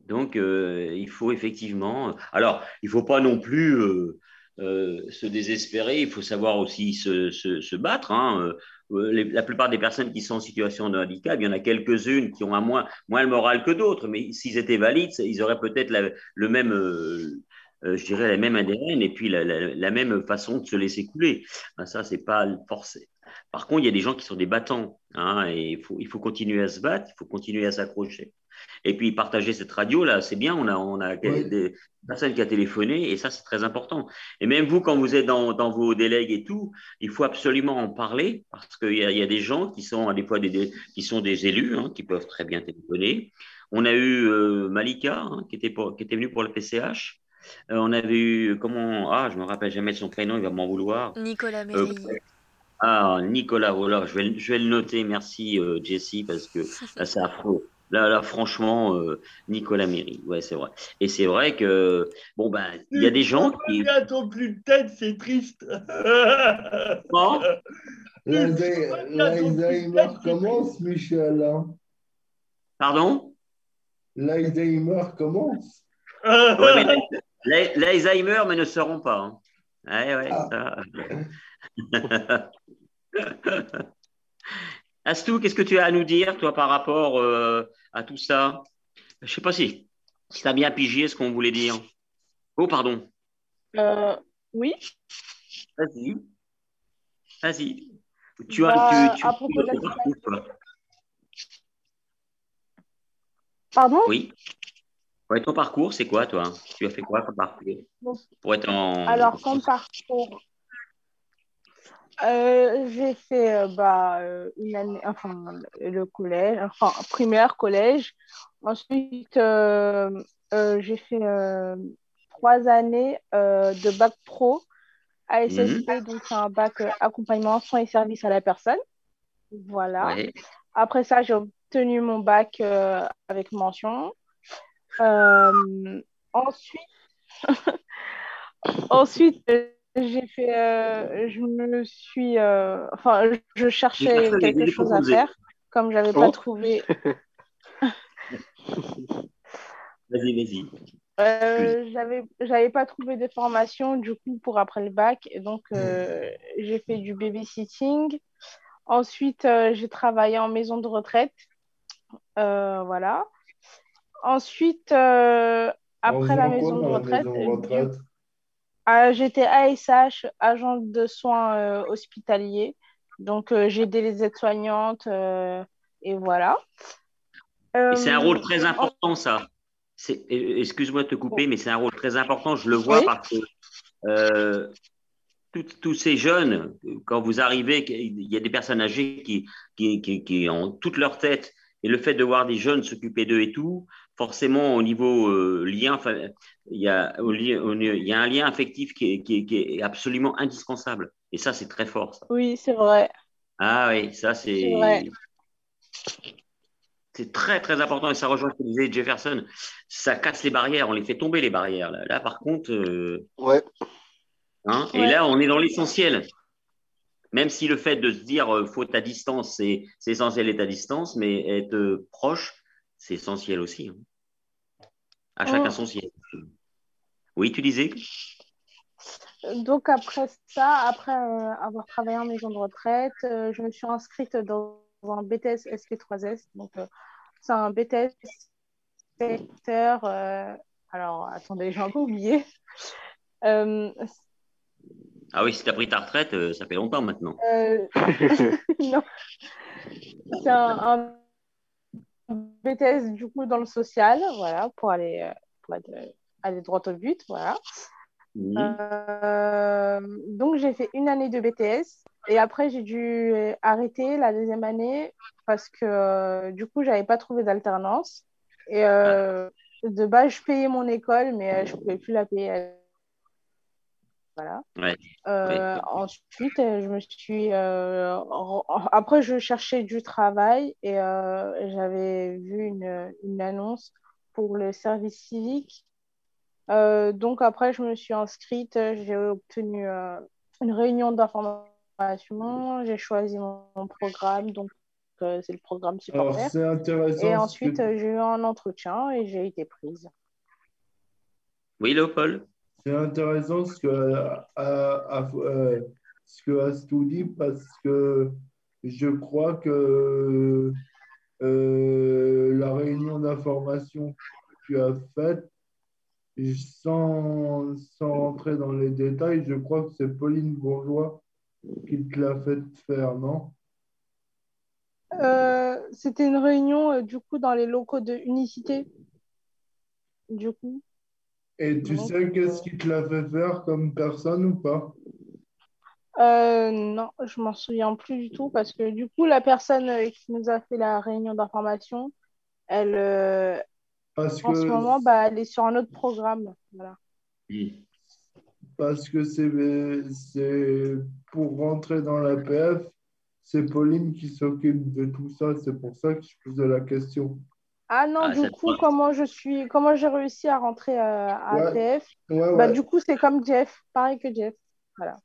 Donc, euh, il faut effectivement. Alors, il ne faut pas non plus. Euh, euh, se désespérer, il faut savoir aussi se, se, battre. Hein. Euh, la plupart des personnes qui sont en situation de handicap, il y en a quelques-unes qui ont moins, moins le moral que d'autres, mais s'ils étaient valides, ils auraient peut-être le même, euh, je dirais, la même ADN et puis la, la, même façon de se laisser couler. Ben, ça, c'est pas forcé. Par contre, il y a des gens qui sont des battants, hein, et il faut, il faut continuer à se battre, il faut continuer à s'accrocher. Et puis partager cette radio là, c'est bien. On a, on a des personnes qui ont téléphoné et ça c'est très important. Et même vous, quand vous êtes dans, dans vos délègues et tout, il faut absolument en parler parce qu'il y, y, a des gens qui sont des fois des, qui sont des élus hein, qui peuvent très bien téléphoner. On a eu euh, Malika hein, qui était qui était venue pour le PCH. Euh, on avait eu comment ah je me rappelle jamais de son prénom, il va m'en vouloir. Nicolas euh, Méry. Ah Nicolas, voilà, je vais, je vais le noter. Merci Jessie parce que là c'est affreux. Là, là franchement, euh, Nicolas Méry, ouais, c'est vrai. Et c'est vrai que, bon, ben, il y a des gens qui. Bientôt plus de tête, c'est triste. Bon. L'Alzheimer commence, Michel. Hein. Pardon? L'Alzheimer commence. Ouais, mais l'Alzheimer, mais ne seront pas. Hein. Ouais, ouais, ah. ça. Astou, qu'est-ce que tu as à nous dire, toi, par rapport euh, à tout ça? Je ne sais pas si, si tu as bien pigé ce qu'on voulait dire. Oh, pardon. Euh, oui. Vas-y. Vas-y. Tu as. Tu, Pardon? Oui. ton parcours, c'est quoi, toi? Tu as fait quoi comme parcours? Pour être en. Alors, comme parcours. J'ai fait bah, une année, enfin, le collège, enfin, primaire, collège. Ensuite, j'ai fait trois années de bac pro à SSP, mhm. donc c'est un bac accompagnement, soins et services à la personne. Voilà. Après ça, j'ai obtenu mon bac euh, avec mention. Euh, ensuite, ensuite j'ai fait, euh, je me suis, enfin, je cherchais quelque chose à faire, comme j'avais pas oh. trouvé. vas-y, vas-y. j'avais j'avais pas trouvé de formation du coup pour après le bac et donc j'ai fait du babysitting Ensuite, euh, j'ai travaillé en maison de retraite. Euh, voilà. Ensuite, euh, après la maison de retraite, j'étais ASH, agent de soins hospitaliers. Donc, j'ai aidé les aides-soignantes et voilà. c'est un rôle très important, ça. Excuse-moi de te couper, mais c'est un rôle très important. Je le vois parce que tous ces jeunes, quand vous arrivez, il y a des personnes âgées qui, qui, ont toute leur tête. Et le fait de voir des jeunes s'occuper d'eux et tout, forcément, au niveau euh, lien, il y, a, il y a un lien affectif qui est, absolument indispensable. Et ça, c'est très fort. Oui, c'est vrai. Ah oui, ça, c'est. C'est très, très important. Et ça rejoint ce que disait Jefferson. Ça casse les barrières. On les fait tomber, les barrières. Là, par contre. Euh, ouais. Hein, et là, on est dans l'essentiel. Même si le fait de se dire euh, faut à distance, c'est essentiel d'être à distance, mais être euh, proche, c'est essentiel aussi. Hein. À chacun oh. son siège. Oui, tu disais Donc après ça, après euh, avoir travaillé en maison de retraite, je me suis inscrite dans un BTS SP3S. Donc c'est un BTS secteur. alors attendez, j'ai un peu oublié. Ah oui, si tu as pris ta retraite, euh, ça fait longtemps maintenant. Euh, non. C'est un, BTS du coup dans le social, voilà, pour aller, euh, pour aller droit au but, voilà. donc j'ai fait une année de BTS et après j'ai dû arrêter la deuxième année parce que du coup j'avais pas trouvé d'alternance et ah. de base je payais mon école mais je pouvais plus la payer voilà. Euh, ensuite, je me suis. Euh, après, je cherchais du travail et euh, j'avais vu une, une, annonce pour le service civique. donc, après, je me suis inscrite. J'ai obtenu une réunion d'information. J'ai choisi mon, programme. Donc, c'est le programme supporter. Et ensuite, j'ai eu un entretien et j'ai été prise. Oui, Léopold? C'est intéressant ce que, euh, ce que Astou dit parce que je crois que euh, la réunion d'information que tu as faite, sans, rentrer dans les détails, je crois que c'est Pauline Bourgeois qui te l'a fait faire, non? Euh, C'était une réunion du coup dans les locaux de Unicité. Du coup. Et tu sais qu'est-ce qui te l'a fait faire comme personne ou pas? Euh, Non, je m'en souviens plus du tout parce que du coup, la personne euh, qui nous a fait la réunion d'information, elle, euh, en ce moment, bah, elle est sur un autre programme. Voilà. Parce que c'est pour rentrer dans l'APF, c'est Pauline qui s'occupe de tout ça. C'est pour ça que je posais la question. Ah non, ah, du coup, comment je suis, comment j'ai réussi à rentrer euh, à ATF bah, Du coup, c'est comme Jeff, pareil que Jeff. Voilà.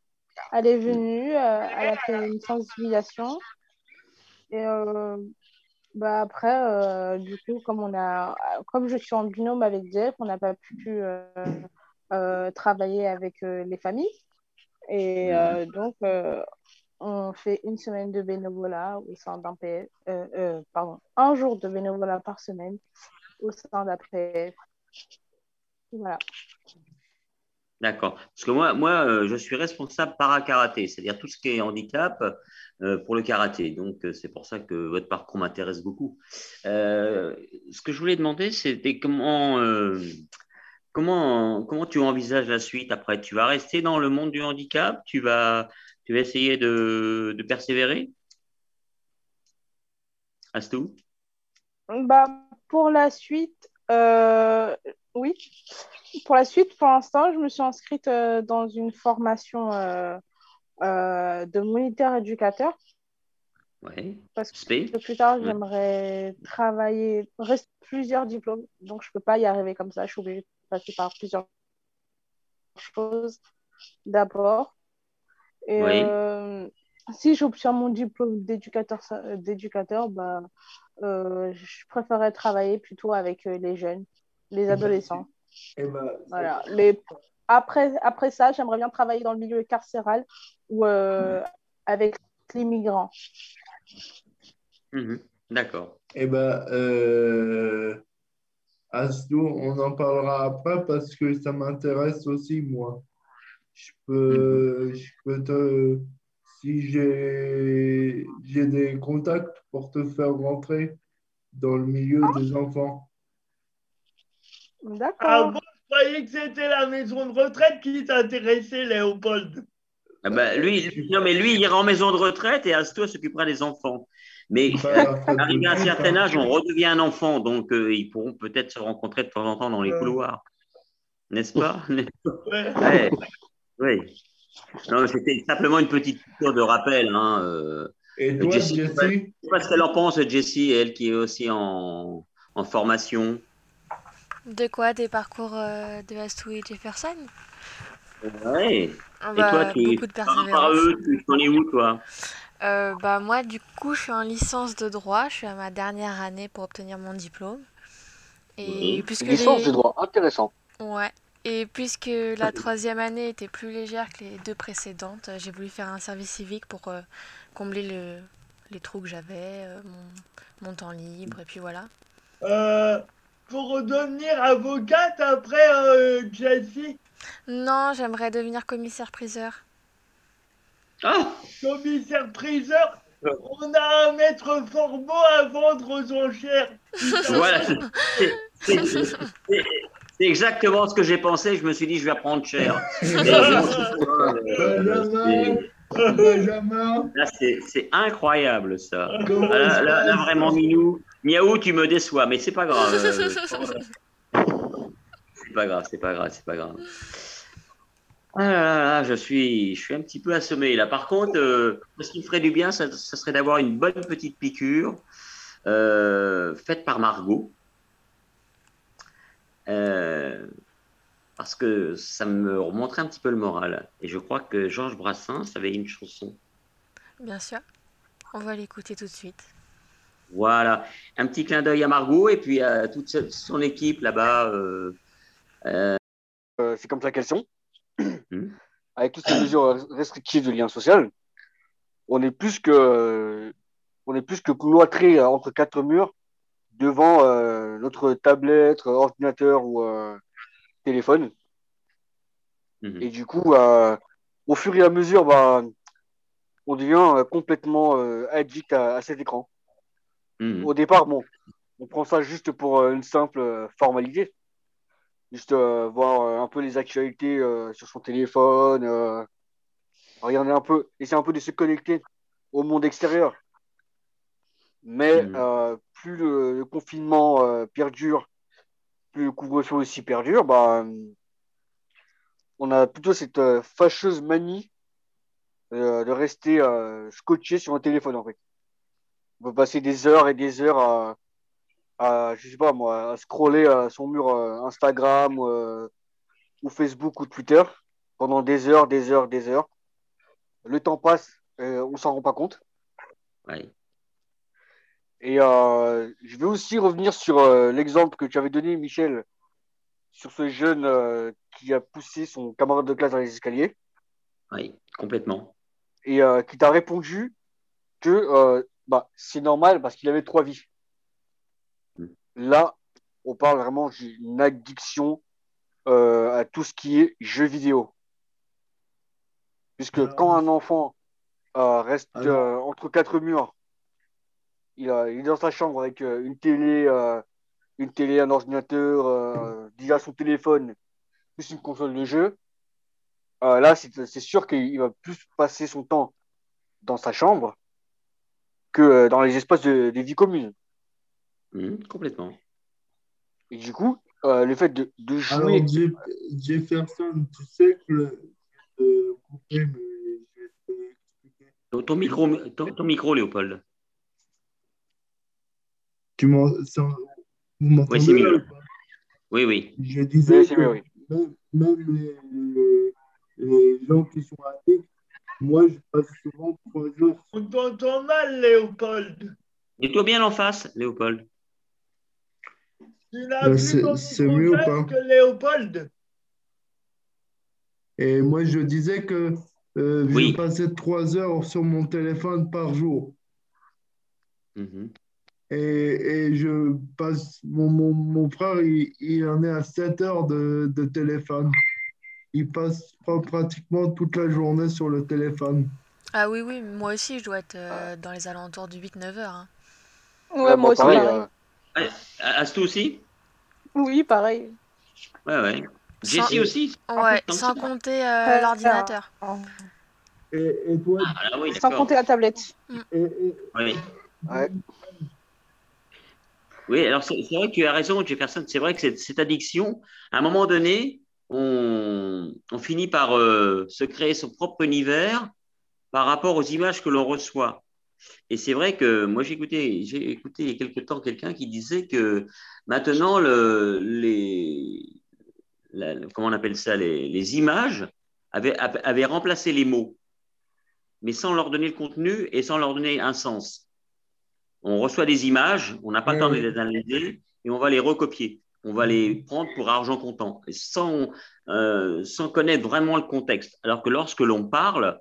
Elle est venue, euh, elle a fait une sensibilisation. Et euh, bah, après, du coup, comme, on a, comme je suis en binôme avec Jeff, on n'a pas pu travailler avec les familles. Et donc, on fait une semaine de bénévolat au sein d'un PF, euh, euh, pardon, un jour de bénévolat par semaine au sein d'un PF. Voilà. D'accord. Parce que moi, moi euh, je suis responsable para-karaté, c'est-à-dire tout ce qui est handicap pour le karaté. Donc, c'est pour ça que votre parcours m'intéresse beaucoup. ce que je voulais demander, c'était comment, comment, comment tu envisages la suite après? Tu vas rester dans le monde du handicap? Tu vas Tu vas essayer de, de persévérer? Astou? Bah, Pour la suite, euh, oui. Pour la suite, pour l'instant, je me suis inscrite euh, dans une formation euh, de moniteur éducateur. Oui. Parce que plus tard, j'aimerais travailler, reste plusieurs diplômes, donc je ne peux pas y arriver comme ça. Je suis obligée de passer par plusieurs choses d'abord. Et euh, si j'obtiens mon diplôme d'éducateur, d'éducateur bah, euh, je préférerais travailler plutôt avec euh, les jeunes, les adolescents. Et ben, voilà. Mais après, après ça, j'aimerais bien travailler dans le milieu carcéral ou avec les migrants. Mhm. D'accord. Et eh ben, euh, Astou, on en parlera après parce que ça m'intéresse aussi, moi je peux, je peux te, si j'ai des contacts pour te faire rentrer dans le milieu des enfants. D'accord. Ah bon, je croyais que c'était la maison de retraite qui t'intéressait, Léopold. Ah bah, lui, non, mais lui, il ira en maison de retraite et Asto s'occupera des enfants. Mais arrivé à un certain âge, on redevient un enfant, donc euh, ils pourront peut-être se rencontrer de temps en temps dans les couloirs. N'est-ce pas? Ouais. Oui. Non, c'était simplement une petite tour de rappel. Hein, euh. Et toi, Jessie, Je ne sais pas ce qu'elle en pense, Jessie, elle qui est aussi en, en formation. De quoi Des parcours euh, de Astou et Jefferson? Oui. Ah et toi, bah, tu, beaucoup de par eux, tu en es où, toi? Euh, bah, Moi, du coup, je suis en licence de droit. Je suis à ma dernière année pour obtenir mon diplôme. Et puisque licence de droit, intéressant. Ouais. Et puisque la troisième année était plus légère que les deux précédentes, j'ai voulu faire un service civique pour euh, combler le, les trous que j'avais, euh, mon, mon, temps libre, et puis voilà. Euh, pour devenir avocate après, Jessie Non, j'aimerais devenir commissaire-priseur. Ah Commissaire-priseur? On a un maître fort beau à vendre aux enchères. Voilà. C'est exactement ce que j'ai pensé. Je me suis dit, je vais prendre cher. c'est incroyable ça. Là, là, vraiment, Minou. Miaou, tu me déçois, mais c'est pas grave. c'est pas grave, c'est pas grave, c'est pas grave. Ah là là, je suis, je suis un petit peu assommé là. Par contre, euh, ce qui me ferait du bien, ça, serait d'avoir une bonne petite piqûre euh, faite par Margot. Euh, parce que ça me remontrait un petit peu le moral. Et je crois que Georges Brassens avait une chanson. Bien sûr. On va l'écouter tout de suite. Voilà. Un petit clin d'œil à Margot et puis à toute son équipe là-bas. Euh, euh, c'est comme ça qu'elles sont. Hmm. Avec toutes ces mesures restrictives de lien social, on est plus que, on est plus que cloîtré entre quatre murs devant euh, notre tablette, ordinateur ou euh, téléphone. Mhm. Et du coup, euh, au fur et à mesure, bah, on devient complètement addict à, cet écran. Mhm. Au départ, bon, on prend ça juste pour une simple formalité. Juste voir un peu les actualités sur son téléphone, regarder un peu, essayer un peu de se connecter au monde extérieur. Mais mhm plus le, confinement euh, perdure, plus le couvre-feu aussi perdure, bah, on a plutôt cette euh, fâcheuse manie euh, de rester scotché sur un téléphone en fait. On peut passer des heures et des heures à, à je sais pas moi, à scroller à son mur Instagram ou Facebook ou Twitter pendant des heures, des heures, des heures. Le temps passe, on s'en rend pas compte. Ouais. Et euh, je vais aussi revenir sur euh, l'exemple que tu avais donné, Michel, sur ce jeune euh, qui a poussé son camarade de classe dans les escaliers. Oui, complètement. Et qui t'a répondu que bah, c'est normal parce qu'il avait trois vies. Hmm. Là, on parle vraiment d'une addiction à tout ce qui est jeux vidéo. Puisque quand un enfant reste entre quatre murs il, est dans sa chambre avec euh, une télé, euh, une télé, un ordinateur, euh, déjà son téléphone, plus une console de jeu. euh, là, c'est sûr qu'il va plus passer son temps dans sa chambre que euh, dans les espaces de, des vies communes. Mmh, complètement. Et du coup, euh, le fait de, de jouer. Alors, Jefferson, tu sais que le, mais ton micro, ton, ton micro, Léopold. Tu m'en- vous m'entendez Oui, c'est mieux. Oui, oui. Je disais Oui, c'est que mieux, oui. même, même les, les, les gens qui sont addicts, moi, je passe souvent trois jours. On t'entend mal, Léopold. Mets-toi bien en face, Léopold. Tu Euh, plus c'est- mieux ou pas? que Léopold? Et moi, je disais que euh, Oui. je passais trois heures sur mon téléphone par jour. Mhm. Et, et je passe, mon, mon, mon frère, il, il en est à 7 heures de, de téléphone. Il passe pas pratiquement toute la journée sur le téléphone. Ah oui, oui, moi aussi, je dois être euh, dans les alentours du 8-9 heures. hein. Ouais, Ouais, moi bon, aussi, pareil, pareil. euh, Astou aussi? Oui, pareil. Ouais, ouais. Jessie Sans- aussi? Ouais, tant que sans compter euh, Euh, l'ordinateur. Et, et toi, Ah, là, oui, Sans compter la tablette. et- et- Oui. ouais. Oui, alors c'est vrai que tu as raison, Jefferson. C'est vrai que cette, addiction, à un moment donné, on, finit par euh, se créer son propre univers par rapport aux images que l'on reçoit. Et c'est vrai que moi, j'ai écouté, j'ai écouté il y a quelque temps quelqu'un qui disait que maintenant, le, les, comment on appelle ça, les, images avaient remplacé les mots, mais sans leur donner le contenu et sans leur donner un sens. On reçoit des images, on n'a pas le temps de les analyser et on va les recopier. On va les prendre pour argent comptant, et sans, euh, sans connaître vraiment le contexte. Alors que lorsque l'on parle,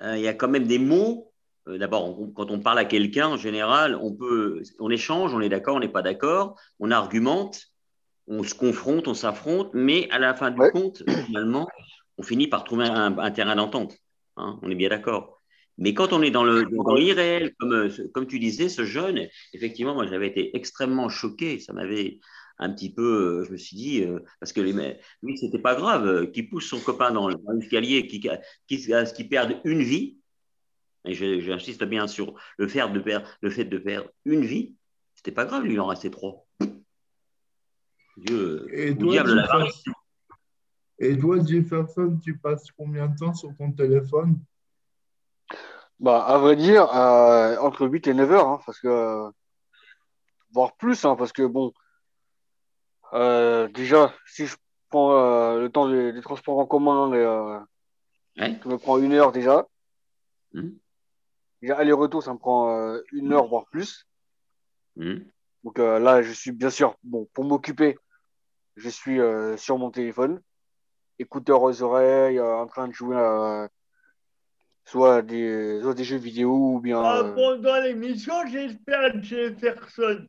euh, il y a quand même des mots. Euh, D'abord, quand on parle à quelqu'un, en général, on peut, on échange, on est d'accord, on n'est pas d'accord, on argumente, on se confronte, on s'affronte, mais à la fin du Ouais. compte, finalement, on finit par trouver un, un terrain d'entente. hein, on est bien d'accord. Mais quand on est dans le dans l'irréel, comme, euh, comme tu disais, ce jeune, effectivement, moi j'avais été extrêmement choqué. Ça m'avait un petit peu, euh, je me suis dit, euh, parce que les, lui, c'était pas grave, qu'il pousse son copain dans, l'escalier, qu'il qui, ce qu'il perde une vie. Et j'insiste bien sur le, faire de perdre, le fait de perdre une vie, c'était pas grave, lui, il en restait trois. Dieu, Et au toi, diable la Jefferson, et toi, Jefferson, tu passes combien de temps sur ton téléphone? Bah, à vrai dire, euh, entre 8 et 9 heures, hein, parce que, voire plus, hein, parce que bon, euh, déjà, si je prends euh, le temps des, des transports en commun, et, euh, Ouais. ça me prend une heure déjà. Mhm. Déjà, aller-retour, ça me prend euh, une heure, voire plus. Mhm. Donc euh, là, je suis bien sûr, bon, pour m'occuper, je suis euh, sur mon téléphone, écouteurs aux oreilles, euh, en train de jouer à soit des, soit des jeux vidéo ou bien. Pas euh, pendant l'émission, j'espère, Jefferson.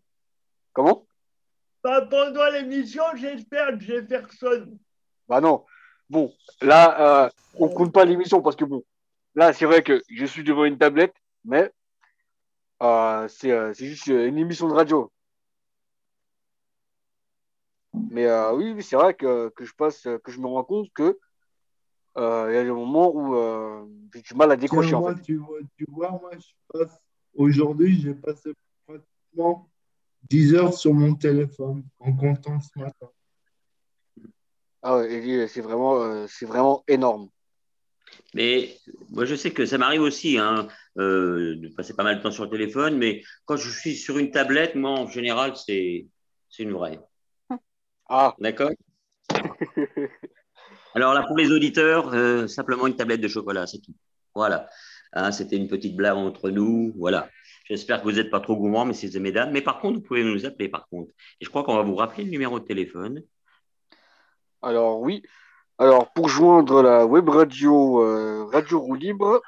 Comment? Pas pendant l'émission, j'espère, Jefferson. Bah non. Bon, là, euh, on compte pas l'émission parce que bon, là, c'est vrai que je suis devant une tablette, mais euh, c'est euh, juste une émission de radio. Mais euh, oui, oui, c'est vrai que, que je passe, que je me rends compte que euh, il y a des moments où euh, j'ai du mal à décrocher Tiens, en fait. tu vois, tu vois, moi, je passe, aujourd'hui, j'ai passé pratiquement 10 heures sur mon téléphone en comptant ce matin. Ah ouais, c'est vraiment, euh, c'est vraiment énorme. Mais moi, je sais que ça m'arrive aussi hein, euh, de passer pas mal de temps sur le téléphone, mais quand je suis sur une tablette, moi, en général, c'est c'est une vraie. Ah, D'accord? Alors là, pour les auditeurs, euh, simplement une tablette de chocolat, c'est tout. Voilà. Hein, C'était une petite blague entre nous. Voilà. J'espère que vous n'êtes pas trop gourmands, messieurs et mesdames. Mais par contre, vous pouvez nous appeler, par contre. Et je crois qu'on va vous rappeler le numéro de téléphone. alors oui. Alors pour joindre la web radio euh, Radio Roue Libre,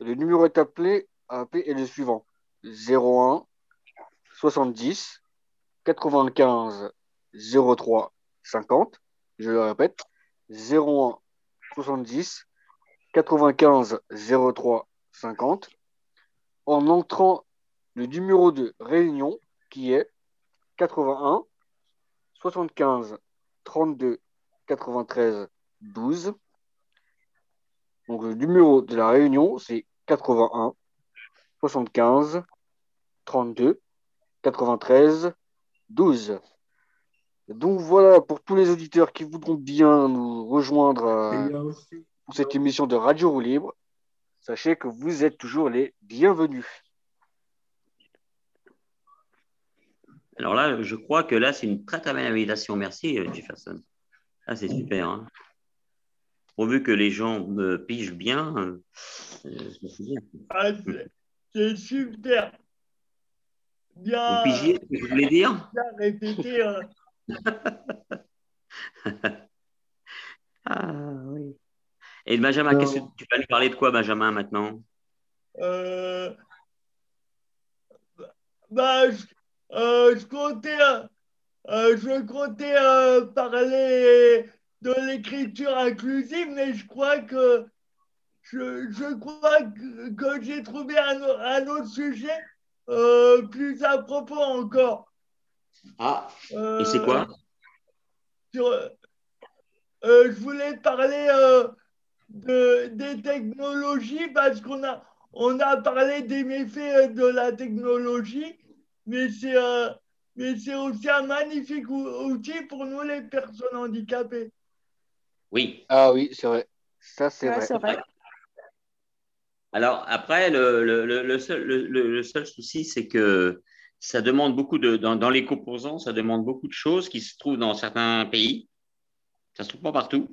le numéro est appelé, appelé est le suivant 01 70 95 03 50. Je le répète 01 70 95 03 50 en entrant le numéro de réunion qui est 81 75 32 93 12 Donc, le numéro de la réunion, c'est 81 75 32 93 12. Donc voilà, pour tous les auditeurs qui voudront bien nous rejoindre euh, pour cette émission de Radio Roue Libre, sachez que vous êtes toujours les bienvenus. Alors là, je crois que là, c'est une très très belle invitation. Merci, euh, Jefferson. Ah, c'est super. Hein. Pourvu que les gens me pigent bien, euh, je me souviens. Ah, c'est super. Bien. Vous pigiez ce que je voulais dire Bien répété. Hein. ah oui. Et Benjamin, qu'est-ce que tu vas nous parler de quoi, Benjamin, maintenant? Euh, bah, je, euh, je comptais, euh, je comptais parler de l'écriture inclusive, mais je crois que je, je crois que, que j'ai trouvé un, un, autre sujet plus à propos encore. Ah, et c'est quoi euh, euh, Je voulais parler euh, de, des technologies parce qu'on a, on a parlé des méfaits de la technologie, mais c'est mais c'est aussi un magnifique outil pour nous, les personnes handicapées. Oui. Ah oui, c'est vrai. Ça, c'est vrai. Alors, après, le, le, le, seul, le, seul souci, c'est que ça demande beaucoup de, dans, les composants, ça demande beaucoup de choses qui se trouvent dans certains pays. Ça ne se trouve pas partout.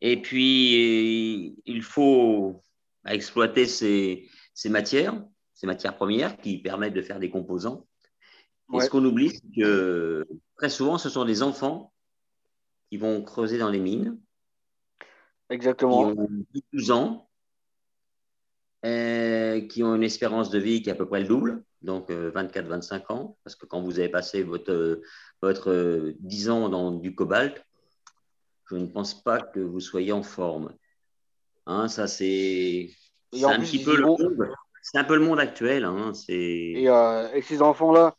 Et puis, il faut exploiter ces, ces matières, ces matières premières qui permettent de faire des composants. Et ce qu'on oublie, c'est que très souvent, ce sont des enfants qui vont creuser dans les mines. Exactement. Qui ont 12 ans, et qui ont une espérance de vie qui est à peu près le double donc 24-25 euh, ans, parce que quand vous avez passé votre, votre 10 ans dans du cobalt, je ne pense pas que vous soyez en forme. Hein, ça, c'est un petit peu le monde. C'est un peu le monde actuel. Hein, et, euh, ces enfants-là,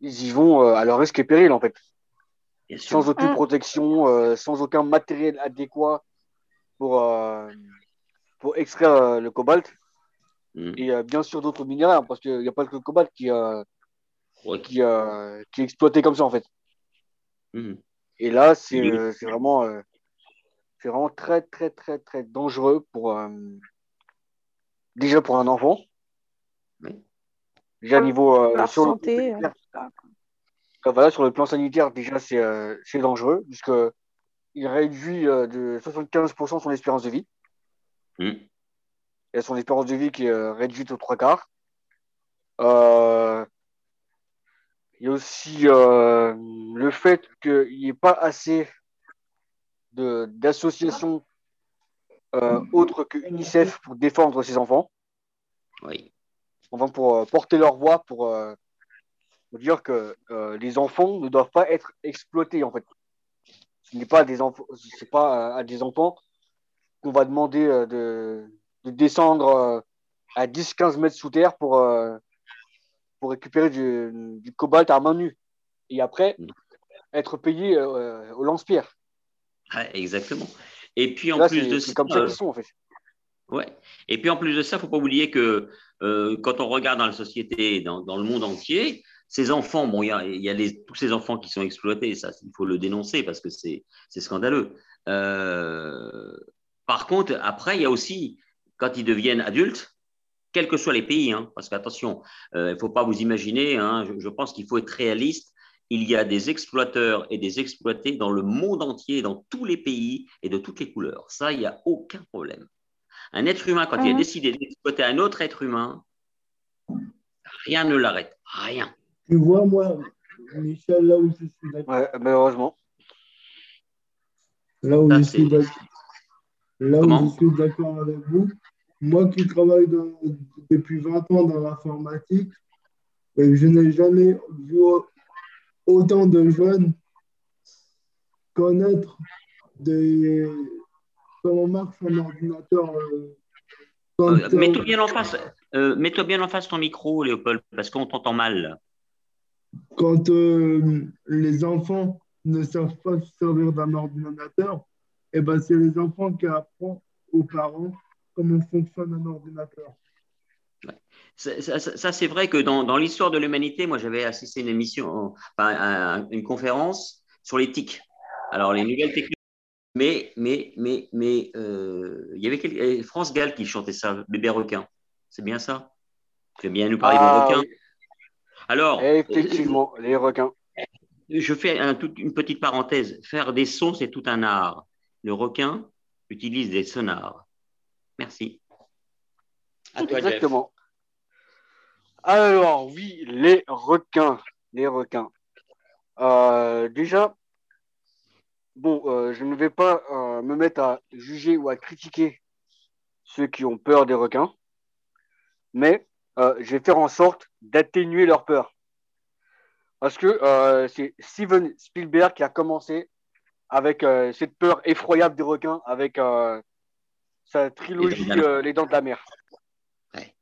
ils y vont euh, à leur risque et péril, en fait. Sans aucune ah. protection, sans aucun matériel adéquat pour, pour extraire le cobalt. Mm. Et euh, bien sûr d'autres minéraux, hein, parce qu'il n'y a pas que le cobalt qui, euh, qui, euh, qui, est exploité comme ça, en fait. Mm. Et là, c'est vraiment, vraiment très, très, très, très dangereux pour, déjà pour un enfant. Déjà, niveau. sur santé. Le, voilà, sur le plan sanitaire, déjà, c'est dangereux, puisqu'il réduit de 75% son espérance de vie. Mm et son espérance de vie qui est euh, réduite aux trois quarts. Euh, il y a aussi euh, le fait qu'il n'y ait pas assez d'associations autres que UNICEF pour défendre ses enfants. Oui. Enfin, pour porter leur voix, pour, dire que les enfants ne doivent pas être exploités, en fait. Ce n'est pas des enfants, c'est pas à des enfants qu'on va demander de, de descendre euh, à 10-15 mètres sous terre pour, euh, pour récupérer du, cobalt à main nue. Et après, être payé euh, au lance-pierre. exactement. Et puis en plus de ça. comme ça sont, en fait. Ouais. Et puis en plus de ça, il ne faut pas oublier que quand on regarde dans la société, dans, dans le monde entier, ces enfants, bon, il y a, y a les, tous ces enfants qui sont exploités, ça, il faut le dénoncer parce que c'est scandaleux. par contre, après, il y a aussi quand ils deviennent adultes, quels que soient les pays, hein, parce qu'attention, euh, il ne faut pas vous imaginer, hein, je, pense qu'il faut être réaliste, il y a des exploiteurs et des exploités dans le monde entier, dans tous les pays et de toutes les couleurs. Ça, il n'y a aucun problème. Un être humain, quand il a décidé d'exploiter un autre être humain, rien ne l'arrête, rien. Tu vois, moi, Michel, là où je suis d'accord. malheureusement. Là où je suis d'accord avec vous, moi qui travaille depuis 20 ans dans l'informatique, je n'ai jamais vu autant de jeunes connaître des, comment marche un ordinateur. Euh, euh, mets-toi bien en face, euh, mets-toi bien en face ton micro, Léopold, parce qu'on t'entend mal. Quand les enfants ne savent pas se servir d'un ordinateur, eh ben, c'est les enfants qui apprennent aux parents comment fonctionne un ordinateur. Ça, c'est vrai que dans, l'histoire de l'humanité, moi, j'avais assisté à une émission, enfin, une conférence sur l'éthique. Alors, les nouvelles technologies. Mais, mais, mais, mais, euh, il y avait France Gall qui chantait ça, Bébé requin. C'est bien ça? Tu veux bien nous parler Ah, de requins Alors, Effectivement, les requins. je fais un- toute une petite parenthèse. Faire des sons, c'est tout un art. Le requin utilise des sonars. Merci. Exactement. Alors, oui, les requins. Les requins. Euh, déjà, bon, euh, je ne vais pas euh, me mettre à juger ou à critiquer ceux qui ont peur des requins, mais je vais faire en sorte d'atténuer leur peur. Parce que c'est Steven Spielberg qui a commencé avec cette peur effroyable des requins, avec sa trilogie Les Dents de la Mer. euh, Les Dents de la Mer. Ouais.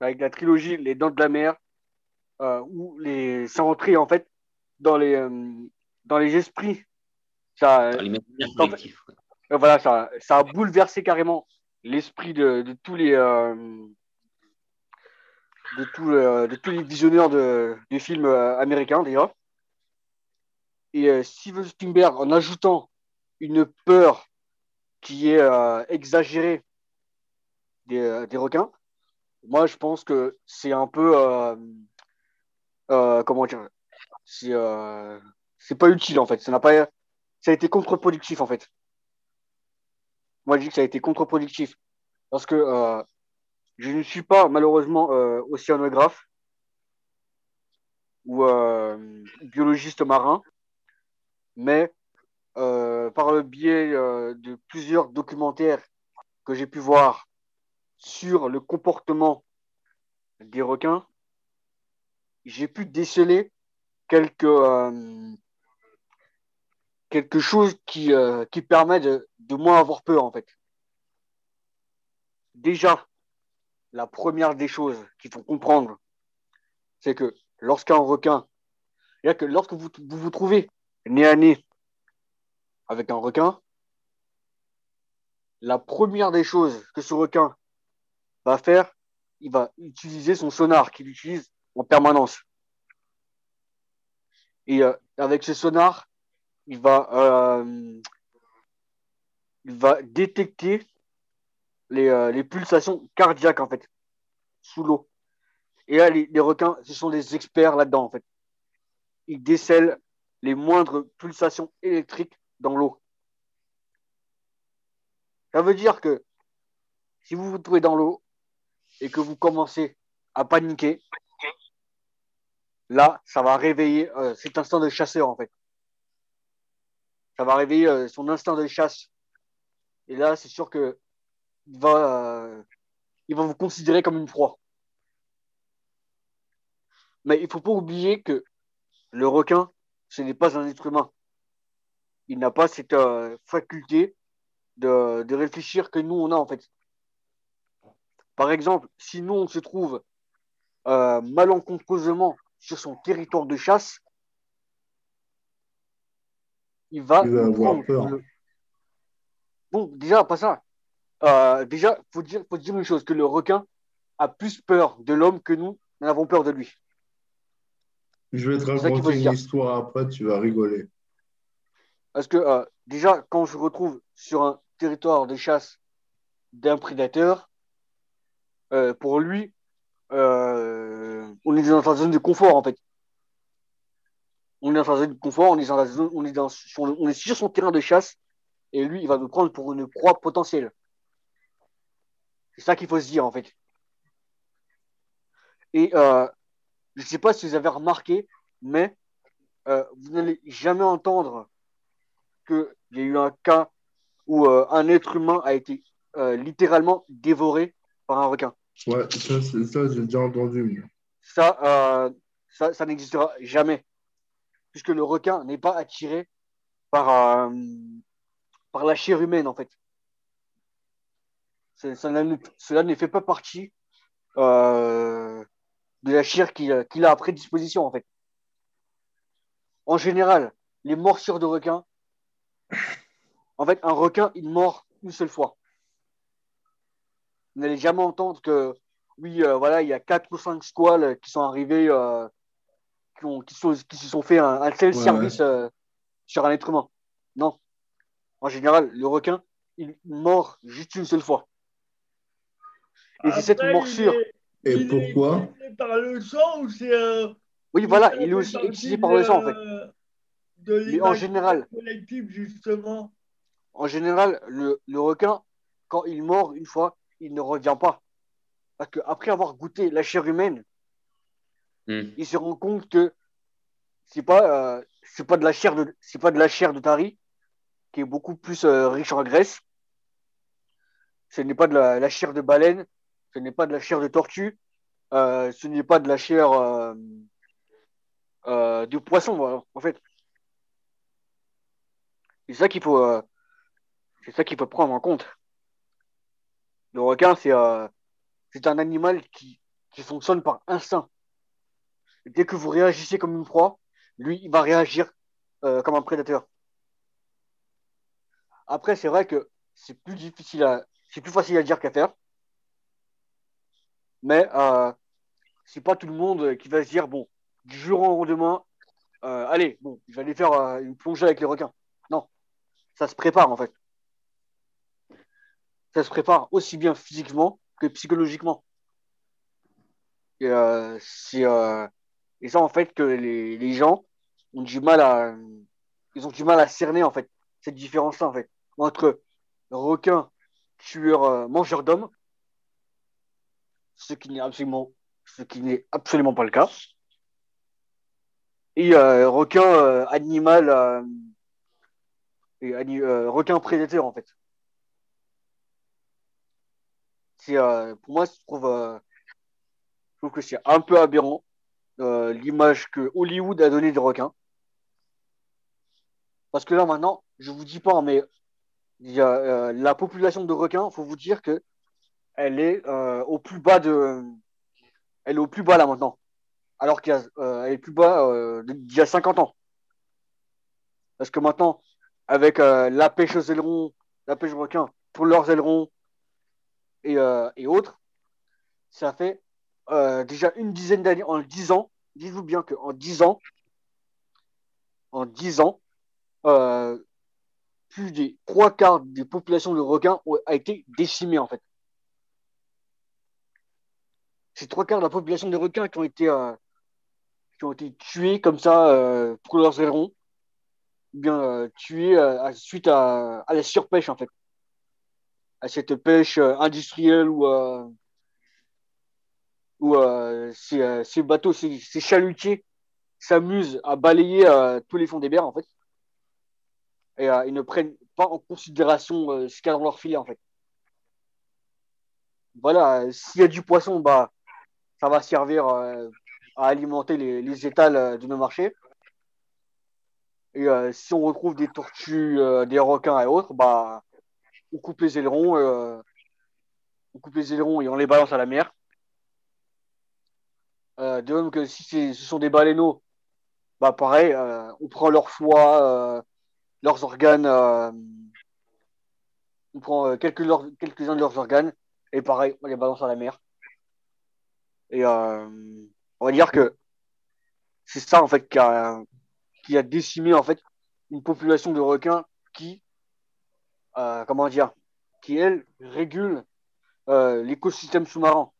Avec la trilogie Les Dents de la Mer, euh, où les... ça rentrait en fait dans les, euh, dans les esprits. Ça, Dans l'imaginaire En fait- collectif. euh, voilà, ça, ça a bouleversé carrément l'esprit de, de tous les de, tous, euh, de tous les visionneurs de, de films américains déjà. Et Steven Spielberg, en ajoutant une peur qui est euh, exagérée des, euh, des requins, moi je pense que c'est un peu euh, euh, comment dire, c'est pas utile en fait. Ça pas, ça a été contre-productif en fait. Moi, je dis que ça a été contre-productif parce que je ne suis pas malheureusement océanographe ou biologiste marin, mais euh, par le biais euh, de plusieurs documentaires que j'ai pu voir sur le comportement des requins, j'ai pu déceler quelques, euh, quelque chose qui, permet de, de moins avoir peur en fait. Déjà, la première des choses qu'il faut comprendre, c'est que lorsqu'un requin, que lorsque vous, vous vous trouvez nez à nez avec un requin, la première des choses que ce requin va faire, il va utiliser son sonar qu'il utilise en permanence. Et euh, avec ce sonar, il va, euh, il va détecter les, euh, les pulsations cardiaques en fait sous l'eau. Et là, les, les requins, ce sont des experts là-dedans en fait. Ils décèlent les moindres pulsations électriques l'eau. Ça veut dire que si vous vous trouvez dans l'eau et que vous commencez à paniquer, là, ça va réveiller euh, cet instinct de chasseur en fait. Ça va réveiller euh, son instinct de chasse. Et là, c'est sûr que il va, euh, il va vous considérer comme une proie. Mais il faut pas oublier que le requin, ce n'est pas un être humain. Il n'a pas cette euh, faculté de, de réfléchir que nous, on a en fait. Par exemple, si nous, on se trouve euh, malencontreusement sur son territoire de chasse, il va, Il va nous avoir prendre peur. le- Bon, déjà, pas ça. Euh, déjà, faut dire, faut dire une chose, que le requin a plus peur de l'homme que nous n'avons peur de lui. Je vais te raconter une dire. histoire après, tu vas rigoler. Parce que euh, déjà, quand je retrouve sur un territoire de chasse d'un prédateur, euh, pour lui, euh, on est dans sa zone de confort en fait. On est dans sa zone de confort, on est, dans on est, sur, son terrain de chasse et lui, il va nous prendre pour une proie potentielle. C'est ça qu'il faut se dire en fait. Et je ne sais pas si vous avez remarqué, mais vous n'allez jamais entendre qu'il y a eu un cas où euh, un être humain a été euh, littéralement dévoré par un requin. Ouais, ça, ça j'ai déjà entendu. Ça, euh, ça, ça n'existera jamais. Puisque le requin n'est pas attiré par, par la chair humaine, en fait. Cela ne fait pas partie de la chair qu'il a à prédisposition, en fait. En général, les morsures de requin, en fait, un requin, il mord une seule fois. Vous n'allez jamais entendre que, oui, euh, voilà, il y a quatre ou cinq squales qui sont arrivés, euh, qui, ont, qui, qui, se sont fait un, un tel service euh, sur un être humain. Non. En général, le requin, il mord juste une seule fois. Et c'est cette morsure. Et pourquoi Par le sang ou c'est. oui, voilà, il est aussi utilisé par le sang, en fait. En général. justement. En général, le, le requin, quand il mord une fois, il ne revient pas. Parce qu'après avoir goûté la chair humaine, Hmm. il se rend compte que c'est pas, euh, c'est pas de la chair de, c'est pas de la chair de tari qui est beaucoup plus euh, riche en graisse. Ce n'est pas de la, la chair de baleine, ce n'est pas de la chair de tortue, euh, ce n'est pas de la chair euh, euh, de poisson, voilà, en fait. C'est ça qu'il faut, euh, c'est ça qu'il faut prendre en compte. Le requin, c'est euh, c'est un animal qui, qui fonctionne par instinct. Dès que vous réagissez comme une proie, lui, il va réagir euh, comme un prédateur. Après, c'est vrai que c'est plus difficile à, c'est plus facile à dire qu'à faire. Mais c'est pas tout le monde qui va se dire bon, du jour au lendemain, allez, bon, je vais aller faire une plongée avec les requins. Ça se prépare en fait. Ça se prépare aussi bien physiquement que psychologiquement. Et, euh, euh, ça en fait que les, gens ont du mal à ils ont du mal à cerner en fait cette différence là en fait entre requin tueur euh, mangeur d'hommes ce qui n'est absolument ce qui n'est absolument pas le cas et requin animal euh, requin prédateur en fait. Euh, pour moi je trouve euh, je trouve que c'est un peu aberrant euh, l'image que Hollywood a donnée des requins. Parce que là maintenant je vous dis pas mais y a, la population de requins faut vous dire que elle est au plus bas de elle est au plus bas là maintenant. Alors qu'elle est plus bas d'il y a 50 ans. Parce que maintenant avec euh, la pêche aux ailerons la pêche aux requins pour leurs ailerons et, euh, autres, ça fait euh, déjà une dizaine d'années, en 10 ans, dites-vous bien qu'en 10 ans, en 10 ans, plus des trois quarts des populations de requins ont a été décimées en fait. C'est trois quarts de la population de requins qui ont été, qui ont été tués comme ça pour leurs ailerons, bien euh, tués euh, suite à, à la surpêche en fait à cette pêche euh, industrielle où, où ces, ces bateaux, ces, ces chalutiers s'amusent à balayer tous les fonds des mers en fait. Et ils ne prennent pas en considération ce qu'il y a dans leur filet en fait. Voilà, s'il y a du poisson, bah, ça va servir à alimenter les, les étals de nos marchés. Et euh, si on retrouve des tortues, euh, des requins et autres, bah, on coupe les ailerons, euh, on coupe les ailerons et on les balance à la mer. De même que si ce sont des baleineaux, bah pareil, on prend leur foie, leurs organes, on prend quelques-uns de leurs organes et pareil, on les balance à la mer. Et on va dire que c'est ça en fait qui a, qui a décimé en fait une population de requins qui euh, comment dire, qui, elle, régule euh, l'écosystème sous-marin.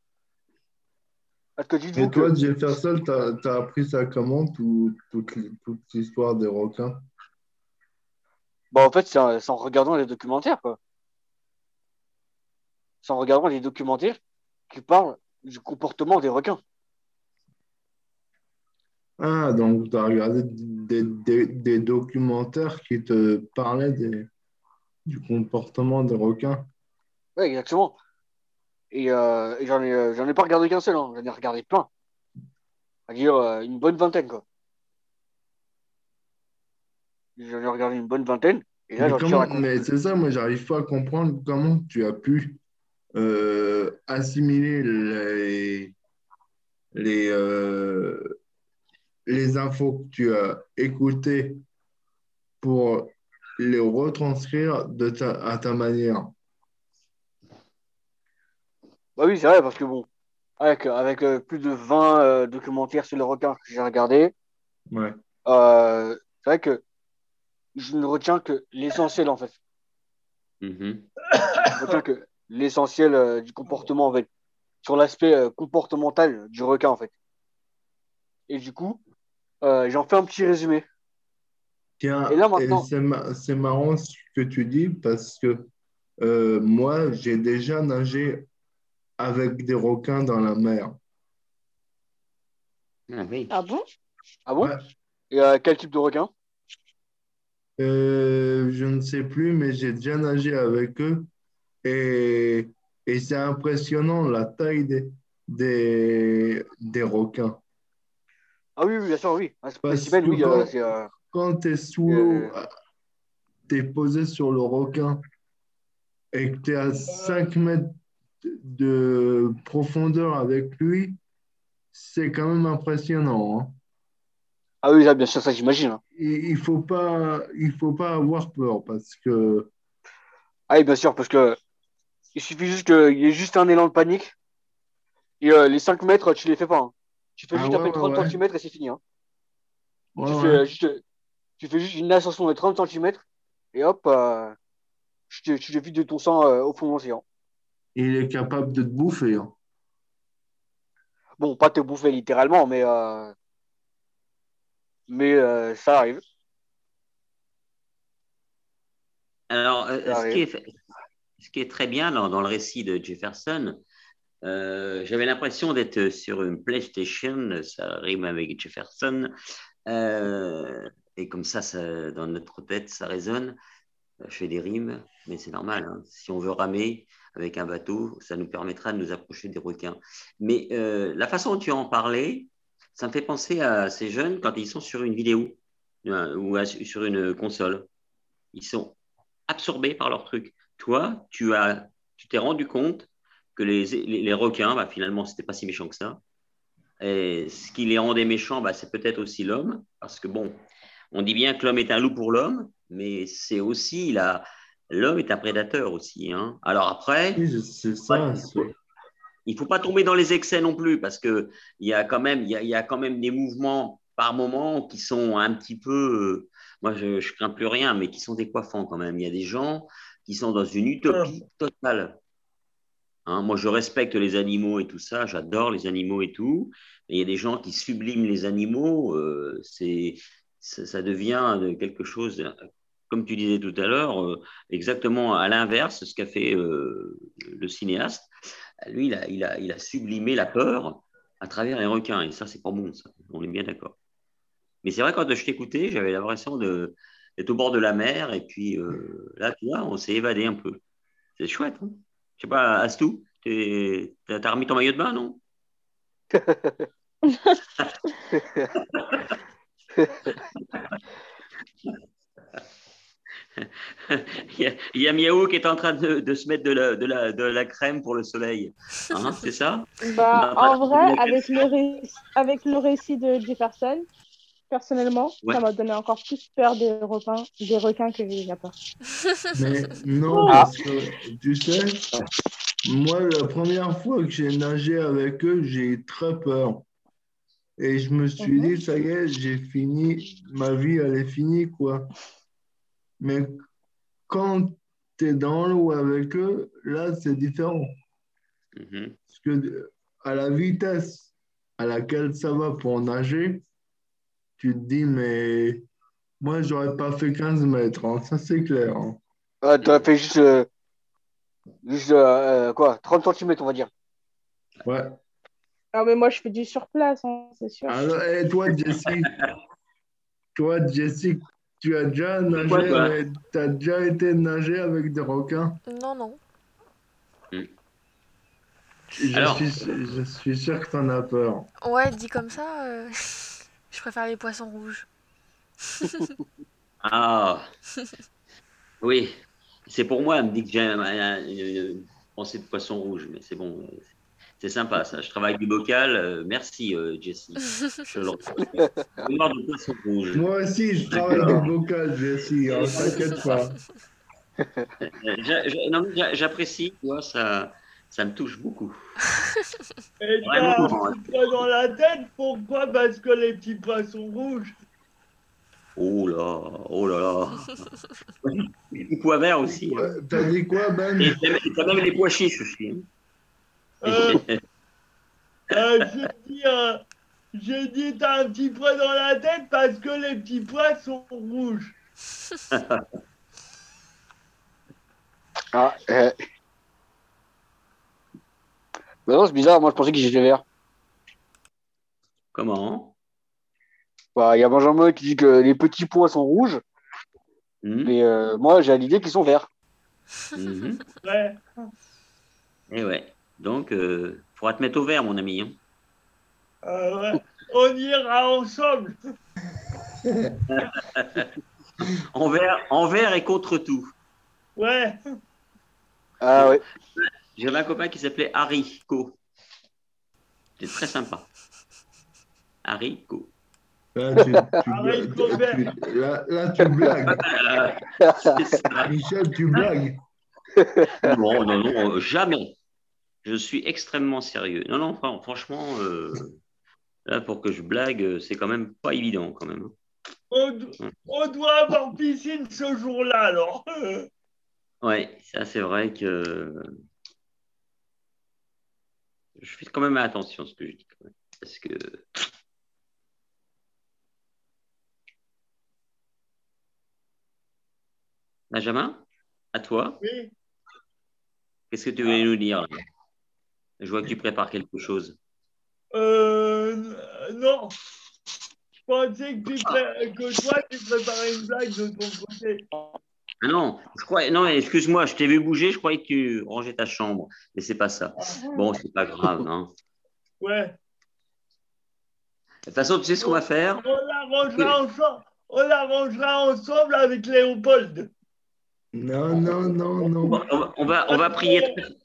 Et toi, que, Jefferson, t'as as appris ça comment, tout- toute, toute l'histoire des requins? bah, en fait, c'est en, c'est en regardant les documentaires, quoi. C'est en regardant les documentaires qui parlent du comportement des requins. Ah, donc tu as regardé des, des- des documentaires qui te parlaient des- du comportement des requins. Ouais, exactement. Et, euh, et j'en ai, euh, j'en ai pas regardé qu'un seul, hein. J'en ai regardé plein. C'est-à-dire euh, une bonne vingtaine, quoi. J'en ai regardé une bonne vingtaine. Et là, Mais, comment- mais c'est ça, moi, j'arrive pas à comprendre comment tu as pu euh, assimiler les, les, euh, les infos que tu as écoutées pour les retranscrire de ta, à ta manière? Bah oui, c'est vrai, parce que bon, avec, avec euh, plus de 20 euh, documentaires sur le requin que j'ai regardé, Ouais. euh, c'est vrai que je ne retiens que l'essentiel en fait. Mhm. Je retiens que l'essentiel euh, du comportement en fait, sur l'aspect euh, comportemental du requin en fait. Et du coup, euh, j'en fais un petit résumé. Tiens, Et là, maintenant- c'est ma- c'est marrant ce que tu dis parce que euh, moi, j'ai déjà nagé avec des requins dans la mer. Ah oui. Ah bon? Ah bon? Ouais. Et euh, quel type de requin? Euh, je ne sais plus, mais j'ai déjà nagé avec eux et, et c'est impressionnant la taille des, des, des requins. Ah oui, oui, bien sûr, oui. Un Parce spécimen, que oui, quand- euh, c'est. euh, Quand tu es sous Euh. l'eau, tu es posé sur le requin et que tu es à 5 mètres de profondeur avec lui, c'est quand même impressionnant. hein. Ah oui, là, bien sûr, ça j'imagine. hein. Il ne faut, pas- il faut pas avoir peur parce que Ah oui, bien sûr, parce que il suffit juste qu'il y ait juste un élan de panique. Et euh, les 5 mètres, tu les fais pas. hein. Tu fais Ah juste ouais, peine ouais, 30 ouais. cm et c'est fini. hein. ouais, tu, ouais. fais, euh, juste, tu fais juste une ascension de 30 cm et hop, euh, tu, te, tu vides de ton sang euh, au fond de l'océan. il est capable de te bouffer. hein. Bon, pas te bouffer littéralement, mais, euh, mais euh, ça arrive. Alors, euh, Ça ce, qui est, ce qui est très bien dans, dans le récit de Jefferson, euh, j'avais l'impression d'être sur une PlayStation, ça rime avec Jefferson, euh, et comme ça, dans notre tête, ça résonne. Je fais des rimes, mais c'est normal. hein. Si on veut ramer avec un bateau, ça nous permettra de nous approcher des requins. Mais euh, la façon dont tu en parlais, ça me fait penser à ces jeunes quand ils sont sur une vidéo euh, ou sur une console. Ils sont absorbés par leur truc. Toi, tu as, tu t'es rendu compte que les, les, les requins, bah, finalement, c'était pas si méchant que ça. Et ce qui les rendait méchants, bah, c'est peut-être aussi l'homme, parce que bon, on dit bien que l'homme est un loup pour l'homme, mais c'est aussi la, l'homme est un prédateur aussi. Hein. Alors après, Oui, c'est ça. Il faut pas tomber dans les excès non plus parce que il y a quand même il y a, y a quand même des mouvements par moment qui sont un petit peu euh, moi je, je crains plus rien mais qui sont décoiffants quand même il y a des gens qui sont dans une utopie totale Hein, moi je respecte les animaux et tout ça j'adore les animaux et tout mais il y a des gens qui subliment les animaux euh, c'est ça, devient de quelque chose comme tu disais tout à l'heure euh, exactement à l'inverse de ce qu'a fait euh, le cinéaste lui, il a, sublimé la peur à travers les requins. Et ça, c'est pas bon. On est bien d'accord. Mais c'est vrai, quand je t'écoutais, j'avais l'impression d'être au bord de la mer. Et puis là, tu vois, on s'est évadé un peu. C'est chouette. Hein je sais pas, Astou, t'as remis ton maillot de bain, non? Il, y a, il y a Miaou qui est en train de, de se mettre de la, de, la, de la crème pour le soleil. Hein, c'est ça? Bah, Non, en vrai, avec le, réc- avec le récit de Jefferson, personnellement, Ouais. ça m'a donné encore plus peur des requins, des requins que j'ai déjà peur. Mais non, Ah. parce que tu sais, moi, la première fois que j'ai nagé avec eux, j'ai eu très peur. Et je me suis Mhm. dit, ça y est, j'ai fini, ma vie, elle est finie, quoi. Mais quand tu es dans l'eau avec eux, là, c'est différent. Mhm. Parce que à la vitesse à laquelle ça va pour nager, tu te dis, mais moi, j'aurais pas fait 15 mètres, hein, ça c'est clair. hein. Ah, tu as fait juste, euh, juste euh, quoi, 30 cm, on va dire. Ouais. Ah, mais moi, je fais du sur place, hein, c'est sûr. Alors, et toi, Jessie, toi, Jessie, tu as déjà nagé, quoi, t'as déjà été nager avec des requins? Non, non. Je, Alors- suis, je suis sûr que tu en as peur. Ouais, dit comme ça, euh, je préfère les poissons rouges. Ah Oui, c'est pour moi, elle me dit que j'ai un- un- une pensée de poisson rouge, mais c'est bon. C'est sympa ça. Je travaille du bocal. euh, merci, euh, Jessie. Je le de poisson rouge. Moi aussi, je travaille du bocal, Jessie, hein, t'inquiète pas. Euh, J'apprécie, tu vois, ça, Ça me touche beaucoup. Et t'as un petit poids dans la tête, pourquoi? Parce que les petits pois sont rouges. Oh là, oh là là. Les pois verts aussi. hein. T'as dit quoi, Ben? Et t'as t'as même les pois chiches aussi. hein. Euh, euh, j'ai dit, euh, j'ai dit, t'as un petit pois dans la tête parce que les petits pois sont rouges. Ah, euh... Bah non, c'est bizarre, moi je pensais qu'ils étaient verts. Comment? Bah, il y a Benjamin qui dit que les petits pois sont rouges, Mhm. mais euh, moi j'ai l'idée qu'ils sont verts. Mhm. Ouais. Eh ouais. Donc, il faudra te mettre au vert, mon ami. hein. Euh, ouais. On ira ensemble. En vert, en vert et contre tout. Ouais. Ah ouais. J'avais un copain qui s'appelait Haricot. C'était très sympa. Haricot. Là, tu, blagues. Tu- là, là, tu blagues. Euh, ça. Michel, tu blagues. Non, non, non, euh, jamais. Je suis extrêmement sérieux. Non, non, fran- franchement, euh, là, pour que je blague, c'est quand même pas évident, quand même. On, do- on doit avoir piscine ce jour-là, alors. Ouais, ça, c'est vrai que je fais quand même attention à ce que je dis, quand même. Parce que Benjamin, à toi, Oui. qu'est-ce que tu voulais nous dire Je vois que tu prépares quelque chose. Euh, non. Je pensais que, tu pré- que toi, tu préparais une blague de ton côté. Ah non, je crois, non, excuse-moi, je t'ai vu bouger, je croyais que tu rangeais ta chambre, mais c'est pas ça. Bon, c'est pas grave. Hein. Ouais. De toute façon, tu sais ce qu'on va faire? On l'arrangera ensemble. On l'arrangera ensemble avec Léopold. Non, non, non, on non. on va- on va, on va prier.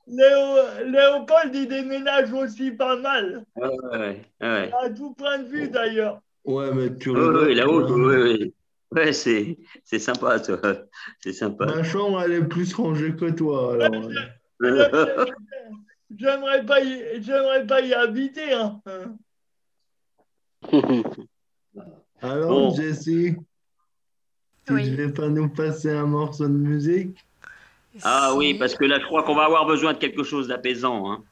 Léo, Léopold, il déménage aussi pas mal. Ouais, ouais, ouais. À tout point de vue, d'ailleurs. Ouais, mais tu rigoles, là-haut, toi. ouais, ouais. C'est, c'est sympa, toi. C'est sympa. Ma chambre, elle est plus rangée que toi. Alors. J'aimerais pas, y- j'aimerais pas y habiter. Hein. Alors, Bon. Jessie, tu Oui. ne vais pas nous passer un morceau de musique? Ah oui, parce que là, je crois qu'on va avoir besoin de quelque chose d'apaisant. hein.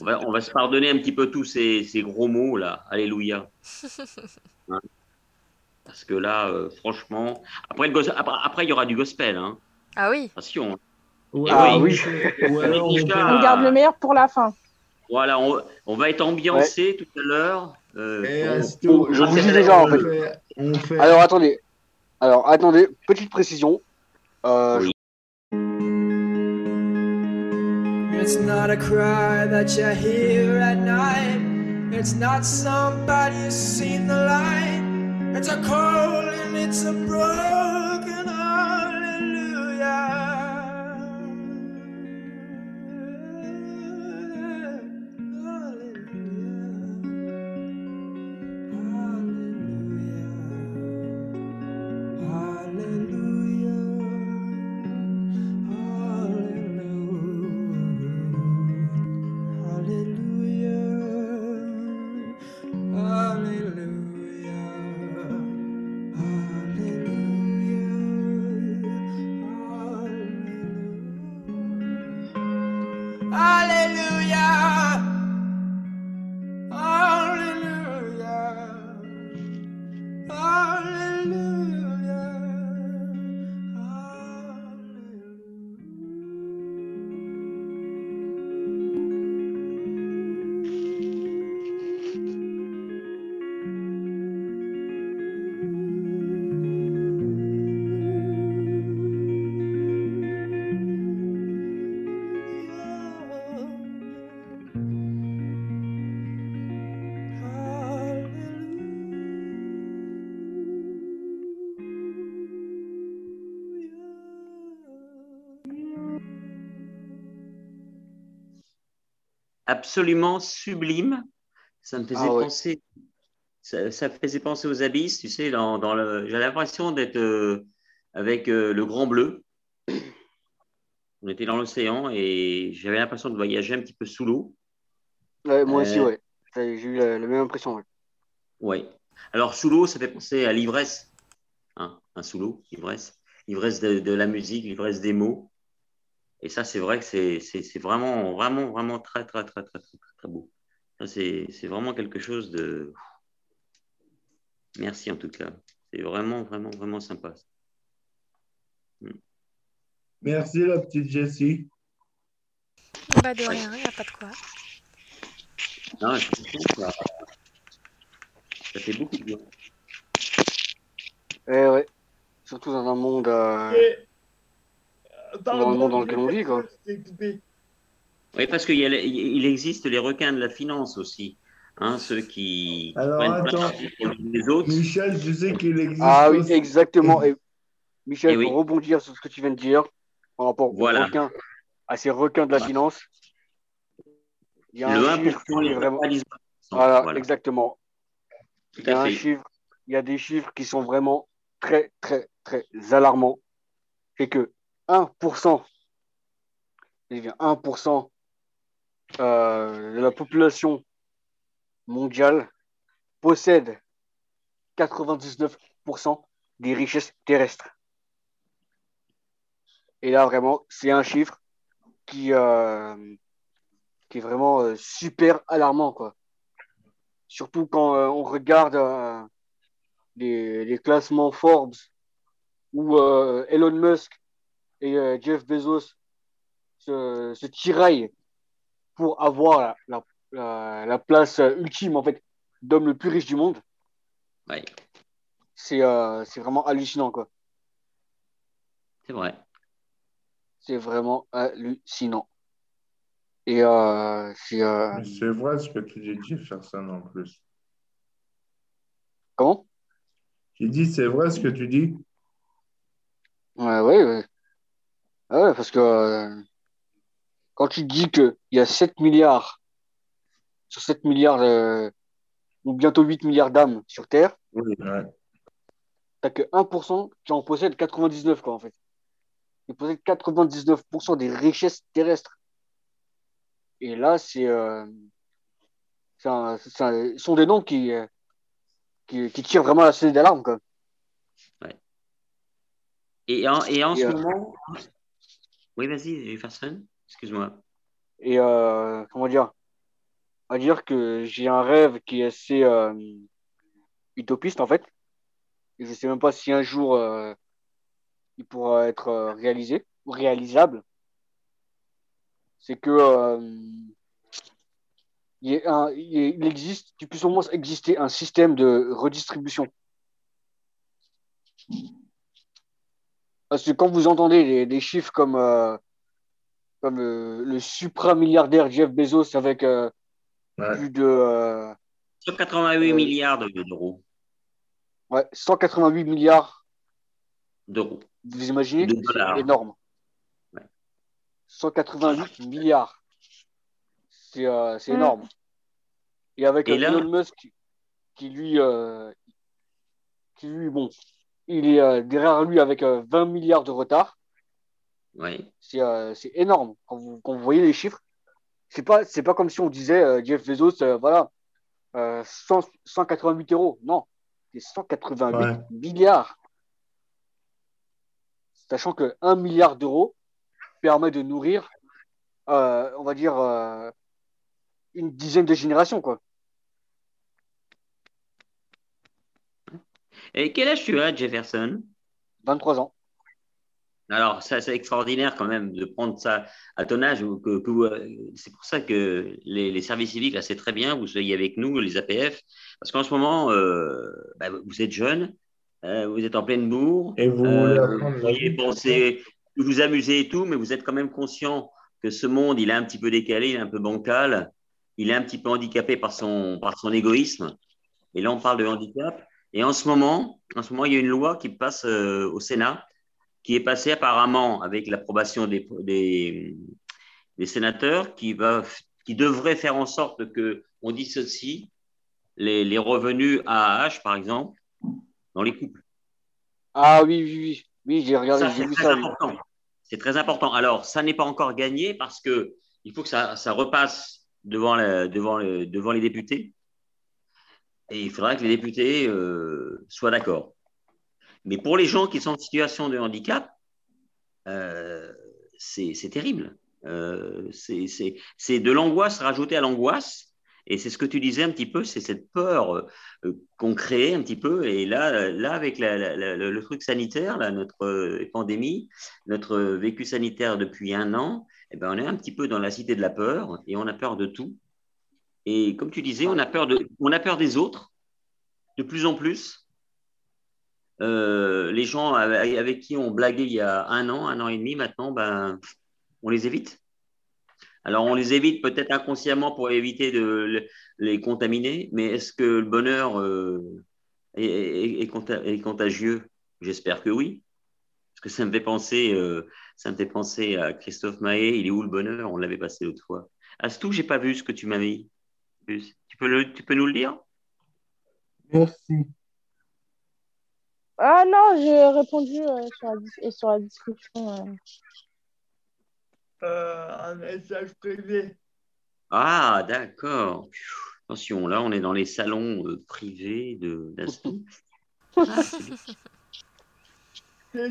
On, va, on va se pardonner un petit peu tous ces, ces gros mots, là. Alléluia. Hein. Parce que là, euh, franchement, après, le gos- après, après, il y aura du gospel. Hein. Ah oui. Attention. Ouais, Ah on oui. fait- Ou alors, on Déjà. fait-. On garde le meilleur pour la fin. Voilà, on, on va être ambiancé tout à l'heure. Euh, on- je vous dis déjà, en fait. fait. Alors attendez. Alors attendez, petite précision. Euh, Oui. It's not a cry that you hear at night. It's not somebody who's seen the light. It's a cold and it's a broken absolument sublime. Ça me faisait Ah ouais. penser, ça, ça faisait penser aux abysses, tu sais, dans, dans le, j'ai l'impression d'être euh, avec euh, le Grand Bleu. On était dans l'océan et j'avais l'impression de voyager un petit peu sous l'eau. Ouais, moi aussi, Euh, ouais. J'ai eu la, la même impression. Ouais. Oui. Alors, sous l'eau, ça fait penser à l'ivresse. Hein, un sous l'eau, l'ivresse. L'ivresse de, de la musique, l'ivresse des mots. Et ça, c'est vrai que c'est c'est- c'est vraiment, vraiment, vraiment très, très, très, très, très, très, très beau. C'est c'est vraiment quelque chose de. Merci en tout cas. C'est vraiment, vraiment, vraiment sympa. Merci, la petite Jessie. Bah de rien, il a pas de quoi. Non, ça, ça fait beaucoup de bien. Eh ouais. Surtout dans un monde. euh, Et- Dans le monde dans lequel on vit, quoi. je. Oui, parce qu'il existe les requins de la finance aussi. Hein, ceux qui Alors, attends. les autres. Michel, tu sais qu'il existe Ah oui, exactement. Et Michel, Eh oui. pour rebondir sur ce que tu viens de dire, par rapport Voilà. aux requins, à ces requins de la finance, il y a Le un 1% chiffre qui est vraiment. Voilà, Voilà. exactement. Tout Il y a à un fait. chiffre, il y a des chiffres qui sont vraiment très, très, très alarmants. C'est que 1%, eh bien 1% euh, de la population mondiale possède 99% des richesses terrestres. Et là, vraiment, c'est un chiffre qui, euh, est vraiment euh, super alarmant. Surtout quand on regarde les, classements Forbes euh, Elon Musk et euh, Jeff Bezos se, se tiraillent pour avoir la, la, la- la place euh, ultime en fait d'homme le plus riche du monde. Ouais, C'est euh, c'est vraiment hallucinant quoi. c'est vrai. C'est vraiment hallucinant. Et euh, euh, C'est vrai ce que tu dis, Jefferson, en plus. comment? J'ai dit, c'est vrai ce que tu dis? Ouais, ouais, ouais. Ah ouais, parce que euh, quand tu dis qu'il y a 7 milliards, sur 7 milliards, euh, ou bientôt 8 milliards d'âmes sur Terre, Ouais. t'as que 1% qui en possède 99, quoi, en fait. Ils possèdent 99% des richesses terrestres. Et là, c'est, euh, un- un- sont des noms qui, qui, qui tirent vraiment la sonnette d'alarme, quoi. Et en, et en Et, ce euh, moment. Oui, vas-y, Jefferson. Excuse-moi. Et euh, comment dire? Va dire que j'ai un rêve qui est assez euh, utopiste en fait. Et je sais même pas si un jour euh, il pourra être réalisé ou réalisable. C'est que il, existe, qu'il puisse au moins exister un système de redistribution. Parce que quand vous entendez des, des chiffres comme euh, comme euh, le supra-milliardaire Jeff Bezos avec euh, Ouais. plus de euh, 188 Euh, milliards de- d'euros. ouais, 188 milliards, D'euros. vous imaginez De C'est énorme. Ouais. 188 milliards. C'est c'est énorme. Et avec Et là- Elon Musk qui lui, euh, qui lui, bon, il est euh, derrière lui avec euh, 20 milliards de retard. Oui. C'est euh, c'est énorme. Quand vous, quand vous voyez les chiffres, c'est pas, c'est pas comme si on disait euh, Jeff Bezos, euh, voilà, euh, 100 188 euros. Non, c'est 188 Ouais. milliards. Sachant que 1 milliard d'euros permet de nourrir, euh, on va dire, euh, une dizaine de générations, quoi. Et quel âge tu as, Jefferson? 23 ans. Alors, ça, c'est extraordinaire quand même de prendre ça à ton âge. ou Que, que vous- euh, c'est pour ça que les, les services civiques, là, c'est très bien, vous soyez avec nous, les APF, parce qu'en ce moment, euh, bah, vous êtes jeunes, euh, vous êtes en pleine bourre, Et vous euh, vous penser, vous vous amusez et tout, mais vous êtes quand même conscient que ce monde, il est un petit peu décalé, il est un peu bancal, il est un petit peu handicapé par son, par son égoïsme. Et là, on parle de handicap. Et en ce moment, en ce moment, il y a une loi qui passe euh, au Sénat, qui est passée apparemment avec l'approbation des, des, des sénateurs, qui, va, qui devrait faire en sorte que on dissocie les, les revenus AAH, par exemple, dans les couples. Ah oui, oui, oui. Oui, j'ai regardé, c'est très ça. oui. important. C'est très important. Alors, ça n'est pas encore gagné parce que il faut que ça, ça repasse devant, devant, devant les députés. Et il faudra que les députés euh, soient d'accord. Mais pour les gens qui sont en situation de handicap, euh, c'est terrible. Euh, c'est de l'angoisse rajoutée à l'angoisse. Et c'est ce que tu disais un petit peu, c'est cette peur qu'on crée un petit peu. Et là, là avec le truc sanitaire, notre pandémie, notre vécu sanitaire depuis un an, eh ben, on est un petit peu dans la cité de la peur et on a peur de tout. Et comme tu disais, on a peur, de, on a peur des autres de plus en plus. Euh, les gens avec, qui on blaguait il y a un an, un an et demi, maintenant, ben, on les évite. Alors, on les évite peut-être inconsciemment pour éviter de les contaminer, mais est-ce que le bonheur euh, est, contagieux? J'espère que oui. Parce que ça me fait penser, euh, ça me fait penser à Christophe Mahé, il est où le bonheur? On l'avait passé l'autre fois. Astou, j'ai pas vu ce que tu m'avais Tu peux, le, tu peux nous le dire? Merci. Ah non, j'ai répondu euh, sur, la, sur, la, discussion. Euh. un message privé. Ah, d'accord. Attention, là, on est dans les salons privés d'Astou. Ah,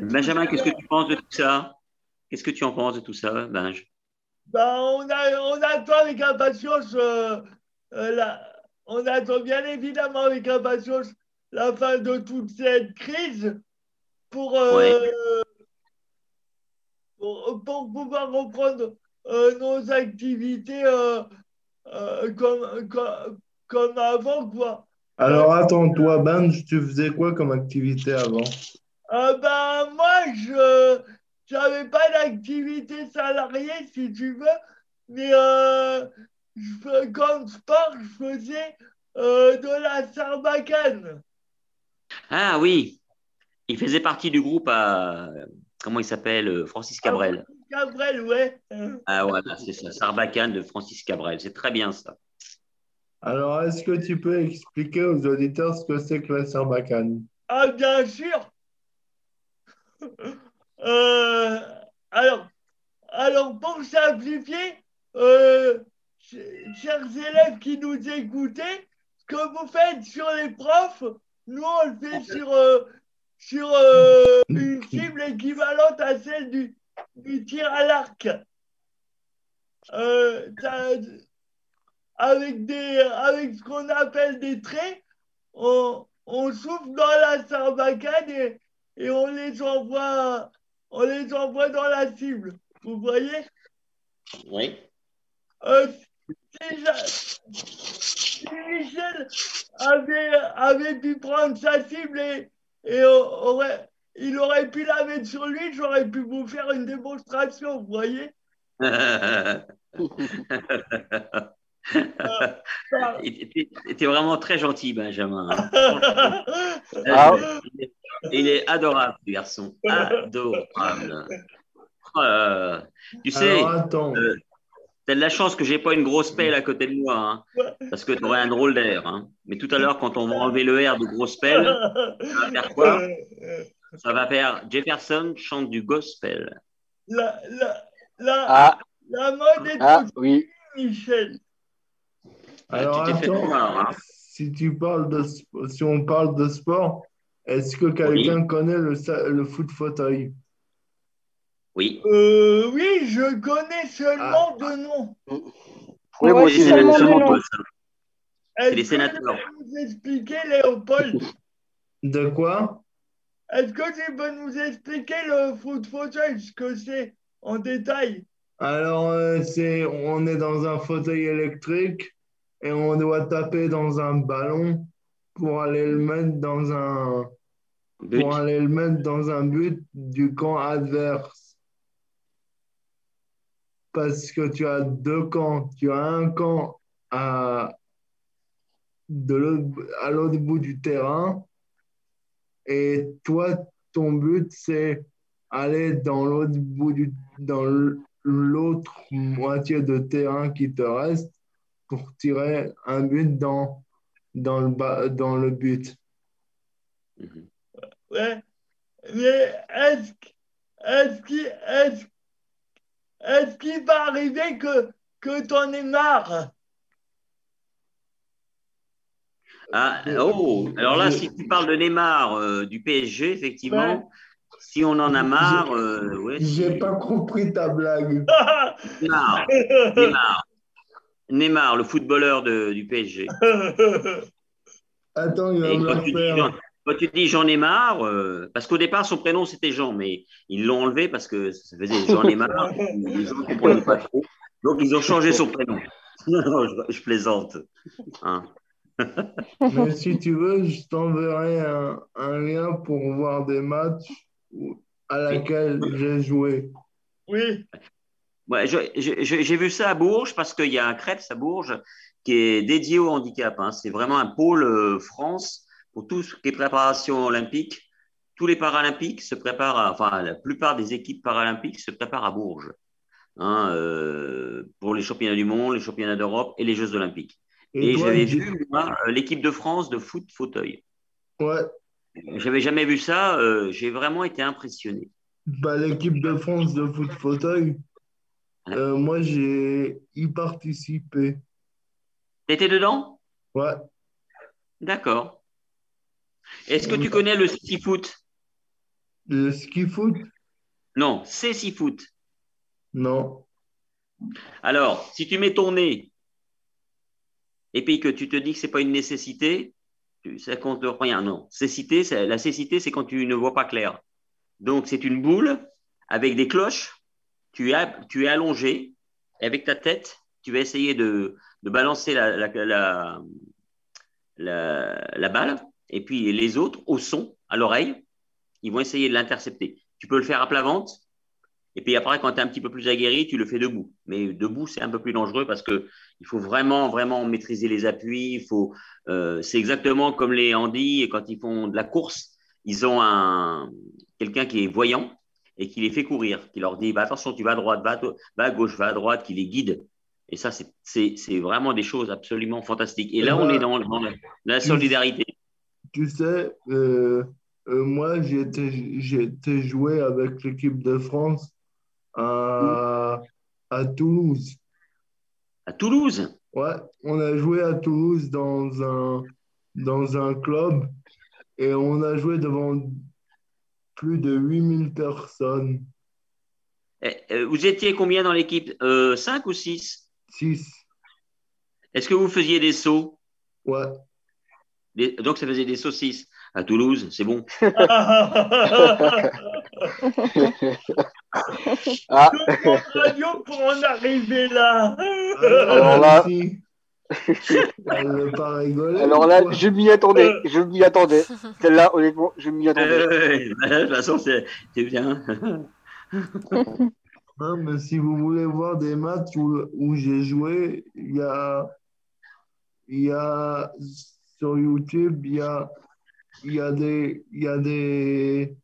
Benjamin, qu'est-ce que tu penses de tout ça? Qu'est-ce que tu en penses de tout ça, Benj? Ben, on, a, on attend avec impatience, euh, euh, la, on attend bien évidemment avec impatience la fin de toute cette crise pour, euh, pour, pour, pouvoir reprendre nos activités comme, comme, comme, avant. Quoi. Alors attends-toi, Benj, tu faisais quoi comme activité avant? Euh, ben, moi, je n'avais pas d'activité salariée, si tu veux, mais euh, je, comme sport, je faisais euh, de la sarbacane. Ah oui, il faisait partie du groupe à. Comment il s'appelle Francis Cabrel. Ah, Cabrel, ouais. Ah ouais, c'est ça, Sarbacane de Francis Cabrel. C'est très bien ça. Alors, est-ce que tu peux expliquer aux auditeurs ce que c'est que la Sarbacane? Ah, bien sûr. Euh, alors, alors, pour simplifier, euh, chers élèves qui nous écoutez, ce que vous faites sur les profs, nous, on le fait sur, euh, sur une cible équivalente à celle du, du tir à l'arc. avec, des, avec ce qu'on appelle des traits, on, on souffle dans la sarbacane et, et on les envoie, on les envoie dans la cible. Vous voyez? Oui. Euh, si, Michel avait, avait pu prendre sa cible et, et aurait, il aurait pu la mettre sur lui, j'aurais pu vous faire une démonstration, vous voyez Tu vraiment très gentil, Benjamin. ah. Il est adorable, ce garçon. Adorable. Oh tu sais, euh, t'as de la chance que j'ai pas une grosse pelle à côté de moi, hein, parce que tu aurais un drôle d'air. Hein. Mais tout à l'heure, quand on va enlever le R de grosse pelle, ça va faire quoi? Ça va faire Jefferson chante du gospel. La, la, la, ah. la mode est ah, oui. Michel. Alors, attends, hein. si, tu parles de, si on parle de sport, est-ce que quelqu'un connaît le, le, foot fauteuil? Oui. Euh, oui, je connais seulement ah. deux noms. Oui, moi aussi, c'est seulement C'est les sénateurs. Peux nous expliquer, Léopold? De quoi? Est-ce que tu peux nous expliquer le foot fauteuil, ce que c'est en détail? Alors, euh, c'est, on est dans un fauteuil électrique et on doit taper dans un ballon pour aller le mettre dans un, pour aller le mettre dans un but du camp adverse. Parce que tu as deux camps. Tu as un camp à, à l'autre bout du terrain et toi, ton but, c'est aller dans l'autre bout du, dans l'autre moitié de terrain qui te reste pour tirer un but dans, dans, le, dans le but. Mhm. Ouais. Mais est-ce est est qu'il va arriver que, que tu en aies marre? Ah, oh, alors là, si tu parles de Neymar euh, du PSG, effectivement, si on en a marre. Euh, ouais, J'ai pas compris ta blague. Neymar, Neymar, Neymar, le footballeur de, du PSG. Attends, il va me la faire. Quand tu dis Jean Neymar, euh, parce qu'au départ, son prénom c'était Jean, mais ils l'ont enlevé parce que ça faisait Jean Neymar. les gens ne comprenaient pas trop. Donc ils ont changé son prénom. Non, non, je, je plaisante. Hein. Mais si tu veux, je t'enverrai un, un lien pour voir des matchs à laquelle j'ai joué. Oui. Ouais, J'ai vu ça à Bourges parce qu'il y a un Crêpes à Bourges qui est dédié au handicap. hein. C'est vraiment un pôle euh, France pour tout ce qui est préparation olympique. Tous les paralympiques se préparent, à- enfin la plupart des équipes paralympiques se préparent à Bourges hein, euh, pour les championnats du monde, les championnats d'Europe et les Jeux olympiques. Et j'avais vu euh, l'équipe de France de foot fauteuil. Ouais, J'avais jamais vu ça. euh, J'ai vraiment été impressionné. bah, l'équipe de France de foot fauteuil, euh, moi j'ai y participé. T'étais dedans? Ouais, D'accord. Est-ce que tu connais le ski foot? Le ski foot, Non, c'est ski foot. non. Alors, si tu mets ton nez et puis que tu te dis que c'est pas une nécessité, ça compte rien. Non, cécité, la cécité, c'est quand tu ne vois pas clair. Donc, c'est une boule avec des cloches. Tu es, tu es allongé et avec ta tête, tu vas essayer de, de balancer la, la, la, la- la balle. Et puis, les autres, au son, à l'oreille, ils vont essayer de l'intercepter. Tu peux le faire à plat ventre. Et puis après, quand tu es un petit peu plus aguerri, tu le fais debout. Mais debout, c'est un peu plus dangereux parce que il faut vraiment, vraiment maîtriser les appuis. Il faut, euh, c'est exactement comme les handis quand ils font de la course. Ils ont un quelqu'un qui est voyant et qui les fait courir, qui leur dit bah, attention, tu vas à droite, va à, va à gauche, va à droite, qui les guide. Et ça, c'est- vraiment des choses absolument fantastiques. Et là, on est dans, la solidarité. Tu sais, euh, euh, moi j'ai été, j'ai été joué avec l'équipe de France à, à Toulouse. À Toulouse? Ouais, on a joué à Toulouse dans un, dans un club et on a joué devant plus de 8000 personnes. Eh, euh, Vous étiez combien dans l'équipe? Euh, 5 ou 6 6. Est-ce que vous faisiez des sauts? Ouais. Des- Donc, ça faisait des saucisses. À Toulouse, c'est bon. Ah, radio pour en arriver là. Alors là- Si. Elle veut pas rigoler. alors ou là, quoi je m'y attendais. Je m'y attendais. Celle-là, honnêtement, je m'y attendais. Euh, de toute façon, c'est c'est bien. Non, mais si vous voulez voir des matchs où, où j'ai joué, il y a, il y a sur YouTube, il y a, il y a des, il y a des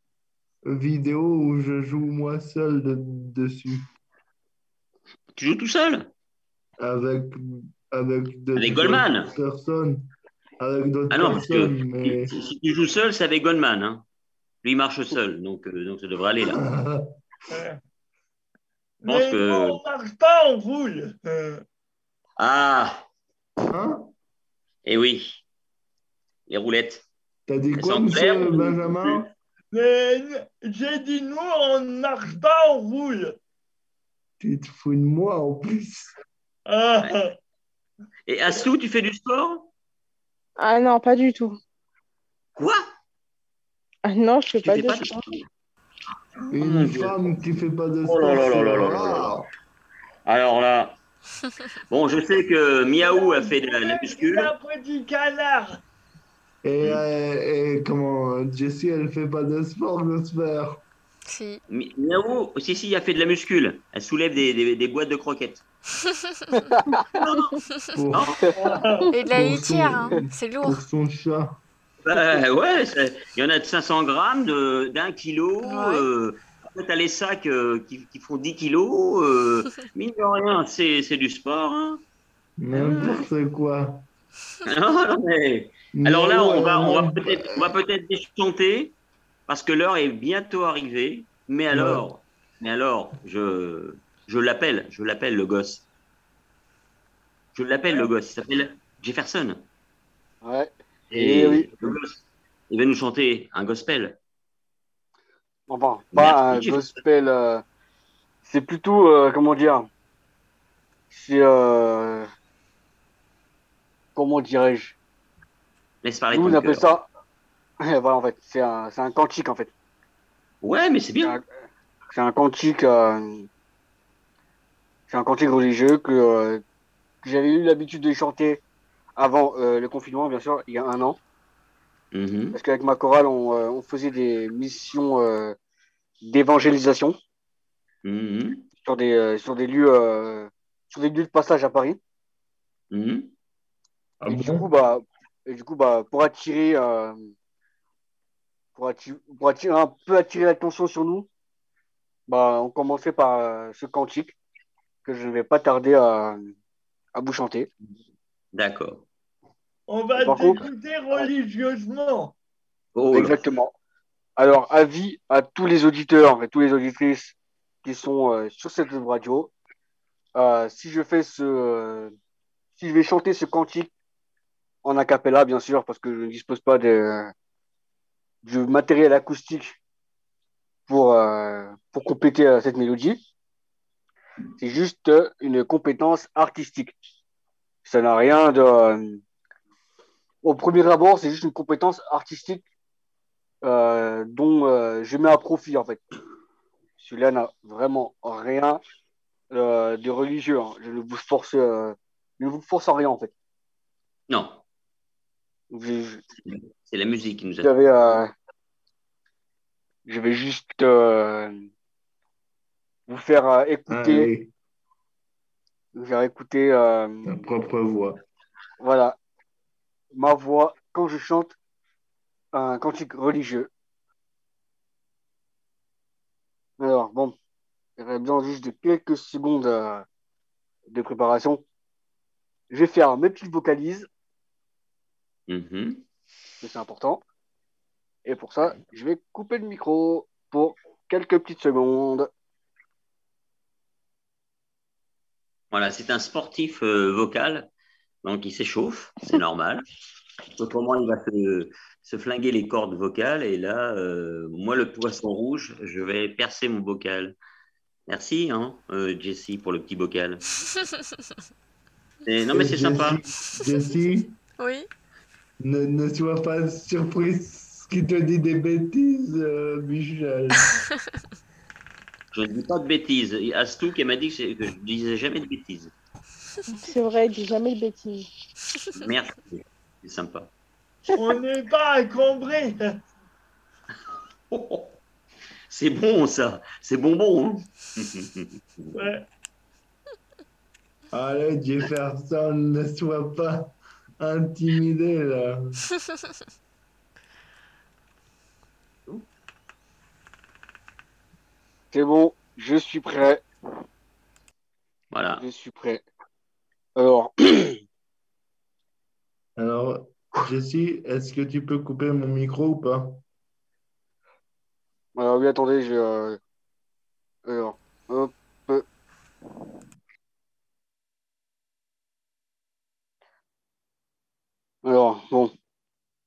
vidéos où je joue moi seul de- dessus tu joues tout seul? Avec, avec de- Avec d'autres Goldman. personnes, avec d'autres Ah non, parce que mais si, si tu joues seul, c'est avec Goldman. Hein. Lui, il marche seul, donc, euh, donc ça devrait aller là. pense Mais que- non, on marche pas, on roule. Euh, Ah, Hein? Et oui. Les roulettes. T'as dit quoi, monsieur Benjamin Mais j'ai dit nous, on ne marche pas, on roule. Tu te fous de moi en plus. Ah, Et Assou, tu fais du sport? Ah non, pas du tout. Quoi? Ah non, je fais Tu pas fais de pas de sport. Une Dieu. femme qui fait pas de Oh sport. là là là là là là. Alors là, bon, je sais que Miaou a fait de la, la muscule. un petit canard. Et, euh, et comment Jessie, elle fait pas de sport, j'espère. Si. Mi- Miaou, si, si, a fait de la muscule. Elle soulève des, des- des boîtes de croquettes. Pour, Non Et de la Pour litière, son- hein. c'est lourd. pour son chat. Bah, ouais, il y en a de 500 grammes, de- d'un kilo. Ouais. euh, après, t'as les sacs euh, qui, qui font 10 kilos. Euh, mine de rien, c'est c'est du sport. hein. N'importe quoi. Non, non, mais... Alors là, on va, on peut-être on va peut-être déchanter parce que l'heure est bientôt arrivée. Mais alors, mais alors, je, je l'appelle, je l'appelle le gosse. Je l'appelle le gosse. Il s'appelle Jefferson. Ouais. Et, Et oui. le gosse, il va nous chanter un gospel. Enfin, pas un gospel. euh, c'est plutôt, euh, comment dire, c'est, euh, comment dirais-je Laisse parler Nous, ton on appelle ça, voilà, en fait, c'est un, c'est un cantique, en fait. Ouais, mais c'est bien. C'est un cantique, euh, c'est un cantique religieux que, euh, que j'avais eu l'habitude de chanter avant euh, le confinement, bien sûr, il y a un an. Mhm. Parce qu'avec ma chorale, on, euh, on faisait des missions euh, d'évangélisation Mhm. sur des, euh, sur des lieux, euh, sur des lieux de passage à Paris. Mhm. Ah et, du bon? coup, bah, et du coup, bah, pour attirer, euh, pour attirer, pour attirer un peu attirer l'attention sur nous, bah, on commençait par euh, ce cantique que je ne vais pas tarder à, à vous chanter. D'accord. On va t'écouter religieusement. Oh. Exactement. Alors, avis à tous les auditeurs et tous les auditrices qui sont euh, sur cette radio. Euh, si je fais ce, euh, si je vais chanter ce cantique en a cappella, bien sûr, parce que je ne dispose pas de, de matériel acoustique pour, euh, pour compléter euh, cette mélodie. C'est juste une compétence artistique. Ça n'a rien de. euh, au premier abord, c'est juste une compétence artistique dont je mets à profit, en fait. Celui-là n'a vraiment rien de religieux. hein. Je ne vous force, je ne vous force à rien, en fait. Non, c'est la musique qui nous a. Euh, je vais juste euh, vous faire euh, écouter, Allez, vous faire écouter, euh, ta propre voix. voilà, ma voix quand je chante un cantique religieux. Alors, bon, j'aurais besoin juste de quelques secondes euh, de préparation. Je vais faire mes petites vocalises, Mhm. c'est important. Et pour ça, je vais couper le micro pour quelques petites secondes. Voilà, c'est un sportif euh, vocal, donc il s'échauffe, c'est normal. Autrement, il va se, se flinguer les cordes vocales. Et là, euh, moi, le poisson rouge, je vais percer mon bocal. Merci, hein, euh, Jessie, pour le petit bocal. Et- non, mais c'est sympa. Jessie, Oui. Ne, ne sois pas surprise qu'il te dit des bêtises, euh, Michel. Je ne dis pas de bêtises. Astou qui m'a dit que, je disais jamais de bêtises. C'est vrai, dis jamais de bêtises. Merci, c'est sympa. On n'est pas encombré. Oh, c'est bon, ça. C'est bonbon. Hein Ouais. Allez, Jefferson, ne sois pas intimidé, là. C'est bon, je suis prêt. voilà. Je suis prêt. Alors, Alors, Jessie, est-ce que tu peux couper mon micro ou pas? Alors oui, attendez, je. euh, Alors, hop. Alors, bon.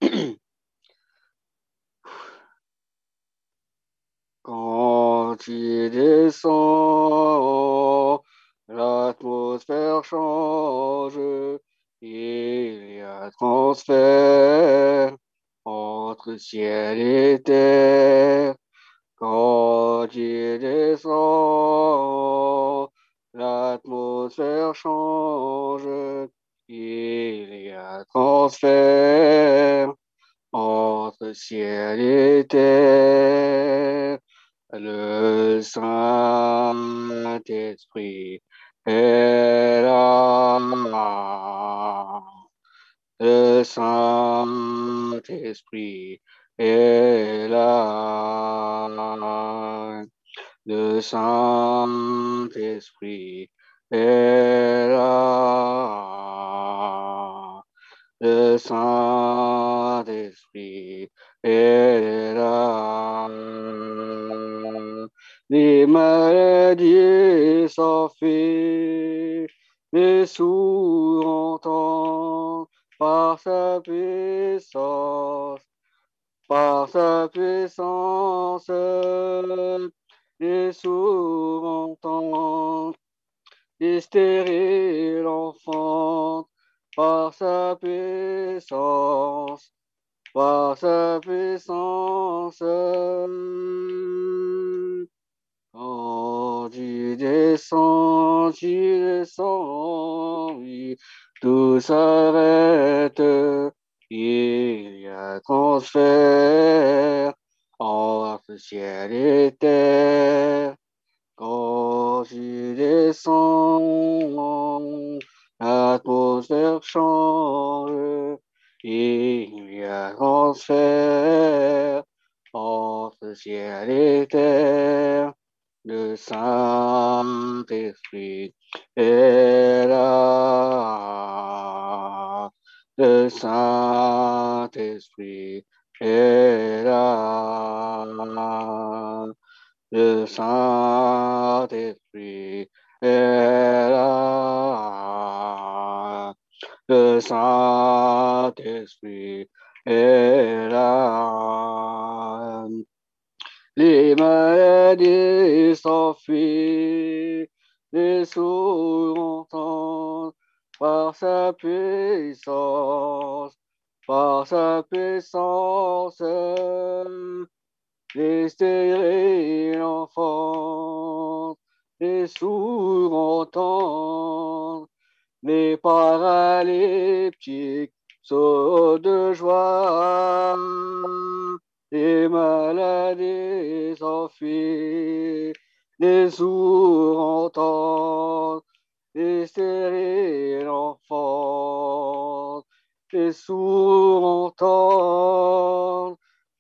Quand il descend, l'atmosphère change, il y a transfert entre ciel et terre. Quand il descend, l'atmosphère change, il y a transfert entre ciel et terre. Le Saint-Esprit est là. Le Saint-Esprit est là. Le Saint-Esprit là. Le Saint-Esprit est là. les maladies s'enfuient, les sourds entendent par sa puissance, par sa puissance, les sourds entendent, les stériles enfantent par sa puissance, par sa puissance. Quand tu descends, tu descends, oui, tout s'arrête, il y a transfert entre ciel et terre. Quand tu descends, l'atmosphère change, il y a transfert entre ciel et terre. Le Saint-Esprit est là. Le Saint-Esprit est là. Le Saint-Esprit est là. Le Saint-Esprit est là. Les sourds entendent par sa puissance, par sa puissance. Stériles enfantent, les sourds entendent, les paralyptiques sautent de joie, les maladies s'enfuient, les sourds entendent, les stériles enfantent, les sourds entendent,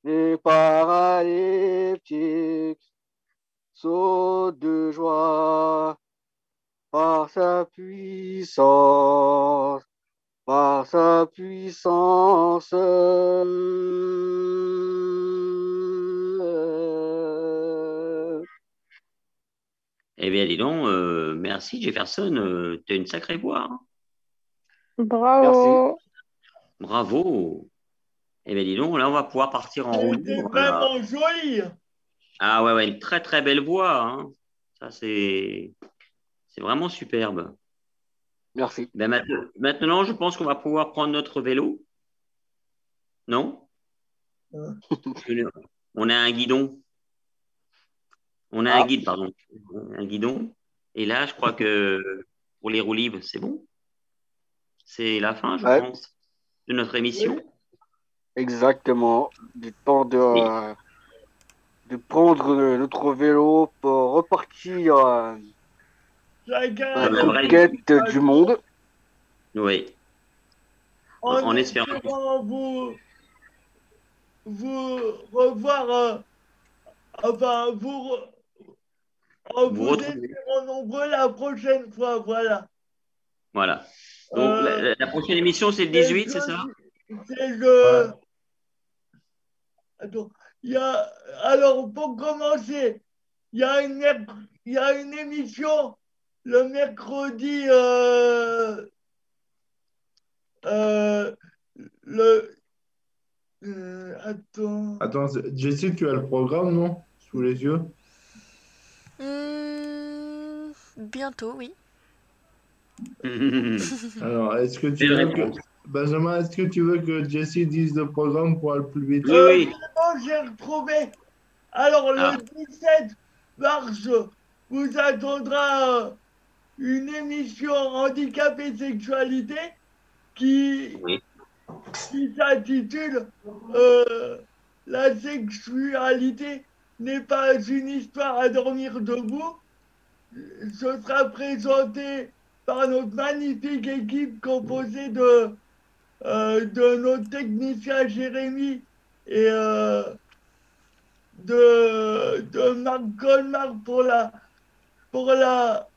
les paralyptiques sautent de joie par sa puissance, par sa puissance. Eh bien, dis donc, euh, merci Jefferson, euh, tu as une sacrée voix. hein. Bravo. Bravo. Eh bien, dis donc, là, on va pouvoir partir en roue libre. vraiment joli. Ah ouais, ouais, une très très belle voix. hein. Ça, c'est c'est vraiment superbe. Merci. Ben, maintenant, je pense qu'on va pouvoir prendre notre vélo. Non? Le- On a un guidon. On a un Ah. guide, pardon. Un guidon. Et là, je crois que pour les roues libres, c'est bon. C'est la fin, je Ouais. pense, de notre émission. Exactement. Du temps de, euh, de prendre euh, notre vélo pour repartir euh, à la conquête du monde. Oui. en, en espérant. espérant vous, vous revoir, euh, enfin, vous, re- en Vous vous retrouver. espérant nombreux la prochaine fois, voilà. Voilà. Donc, Euh, la, la- prochaine émission, c'est le Et 18, je- c'est ça? C'est le. Attends, il y a. Alors, pour commencer, il y a une, y a une émission le mercredi. euh, euh, le. euh, attends. Attends, Jessie, tu as le programme, non? Sous les yeux Hmm, bientôt, oui. Alors, est-ce que tu veux que... Benjamin, est-ce que tu veux que Jessie dise le programme pour aller plus vite? Oui, Euh, oui. j'ai retrouvé. Alors, le Ah. 17 mars, vous attendra euh, une émission handicap et sexualité qui, Oui. qui s'intitule euh, La sexualité n'est pas une histoire à dormir debout. Ce sera présenté par notre magnifique équipe composée de, de notre technicien Jérémy et euh, de, de Marc Colmar pour la pour la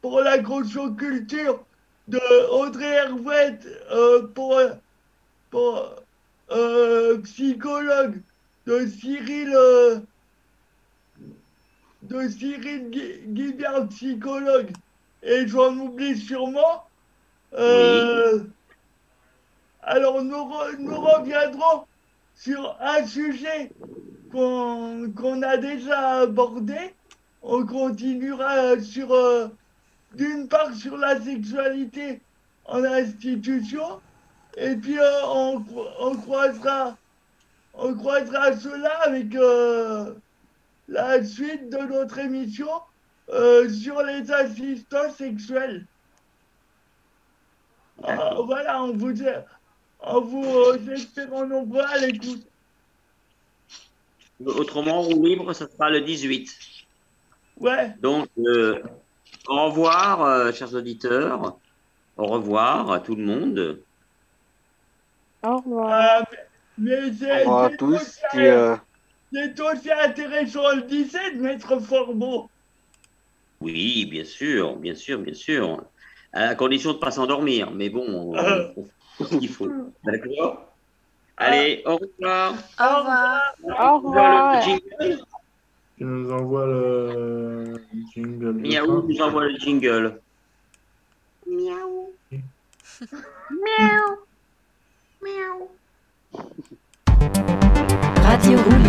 pour la culture de Audrey Hervouette euh, pour, pour euh, psychologue de Cyril euh, de Cyril Guibert, psychologue, et j'en oublie sûrement. Euh, alors nous, nous, reviendrons sur un sujet qu'on a déjà abordé. On continuera sur, euh, d'une part, sur la sexualité en institution, et puis euh, on, on, croisera, on croisera cela avec la suite de notre émission sur les assistants sexuels. Ah, voilà, on vous, on vous euh, espérons nombreux à l'écoute. Autrement, roue libre, ça sera le 18. Ouais. Donc, euh, au revoir, chers auditeurs. Au revoir à tout le monde. Au revoir. Mais au revoir à tous. C'est aussi intéressant le 17, maître Forbeau. Oui, bien sûr, bien sûr, bien sûr à la condition de ne pas s'endormir. Mais bon, on, euh. fait ce qu'il faut. D'accord euh. Allez, au revoir. Au revoir. Au revoir. Tu nous envoies le jingle. Miaou nous envoie le jingle. Miaou. Miaou. Miaou. Radio Rouge.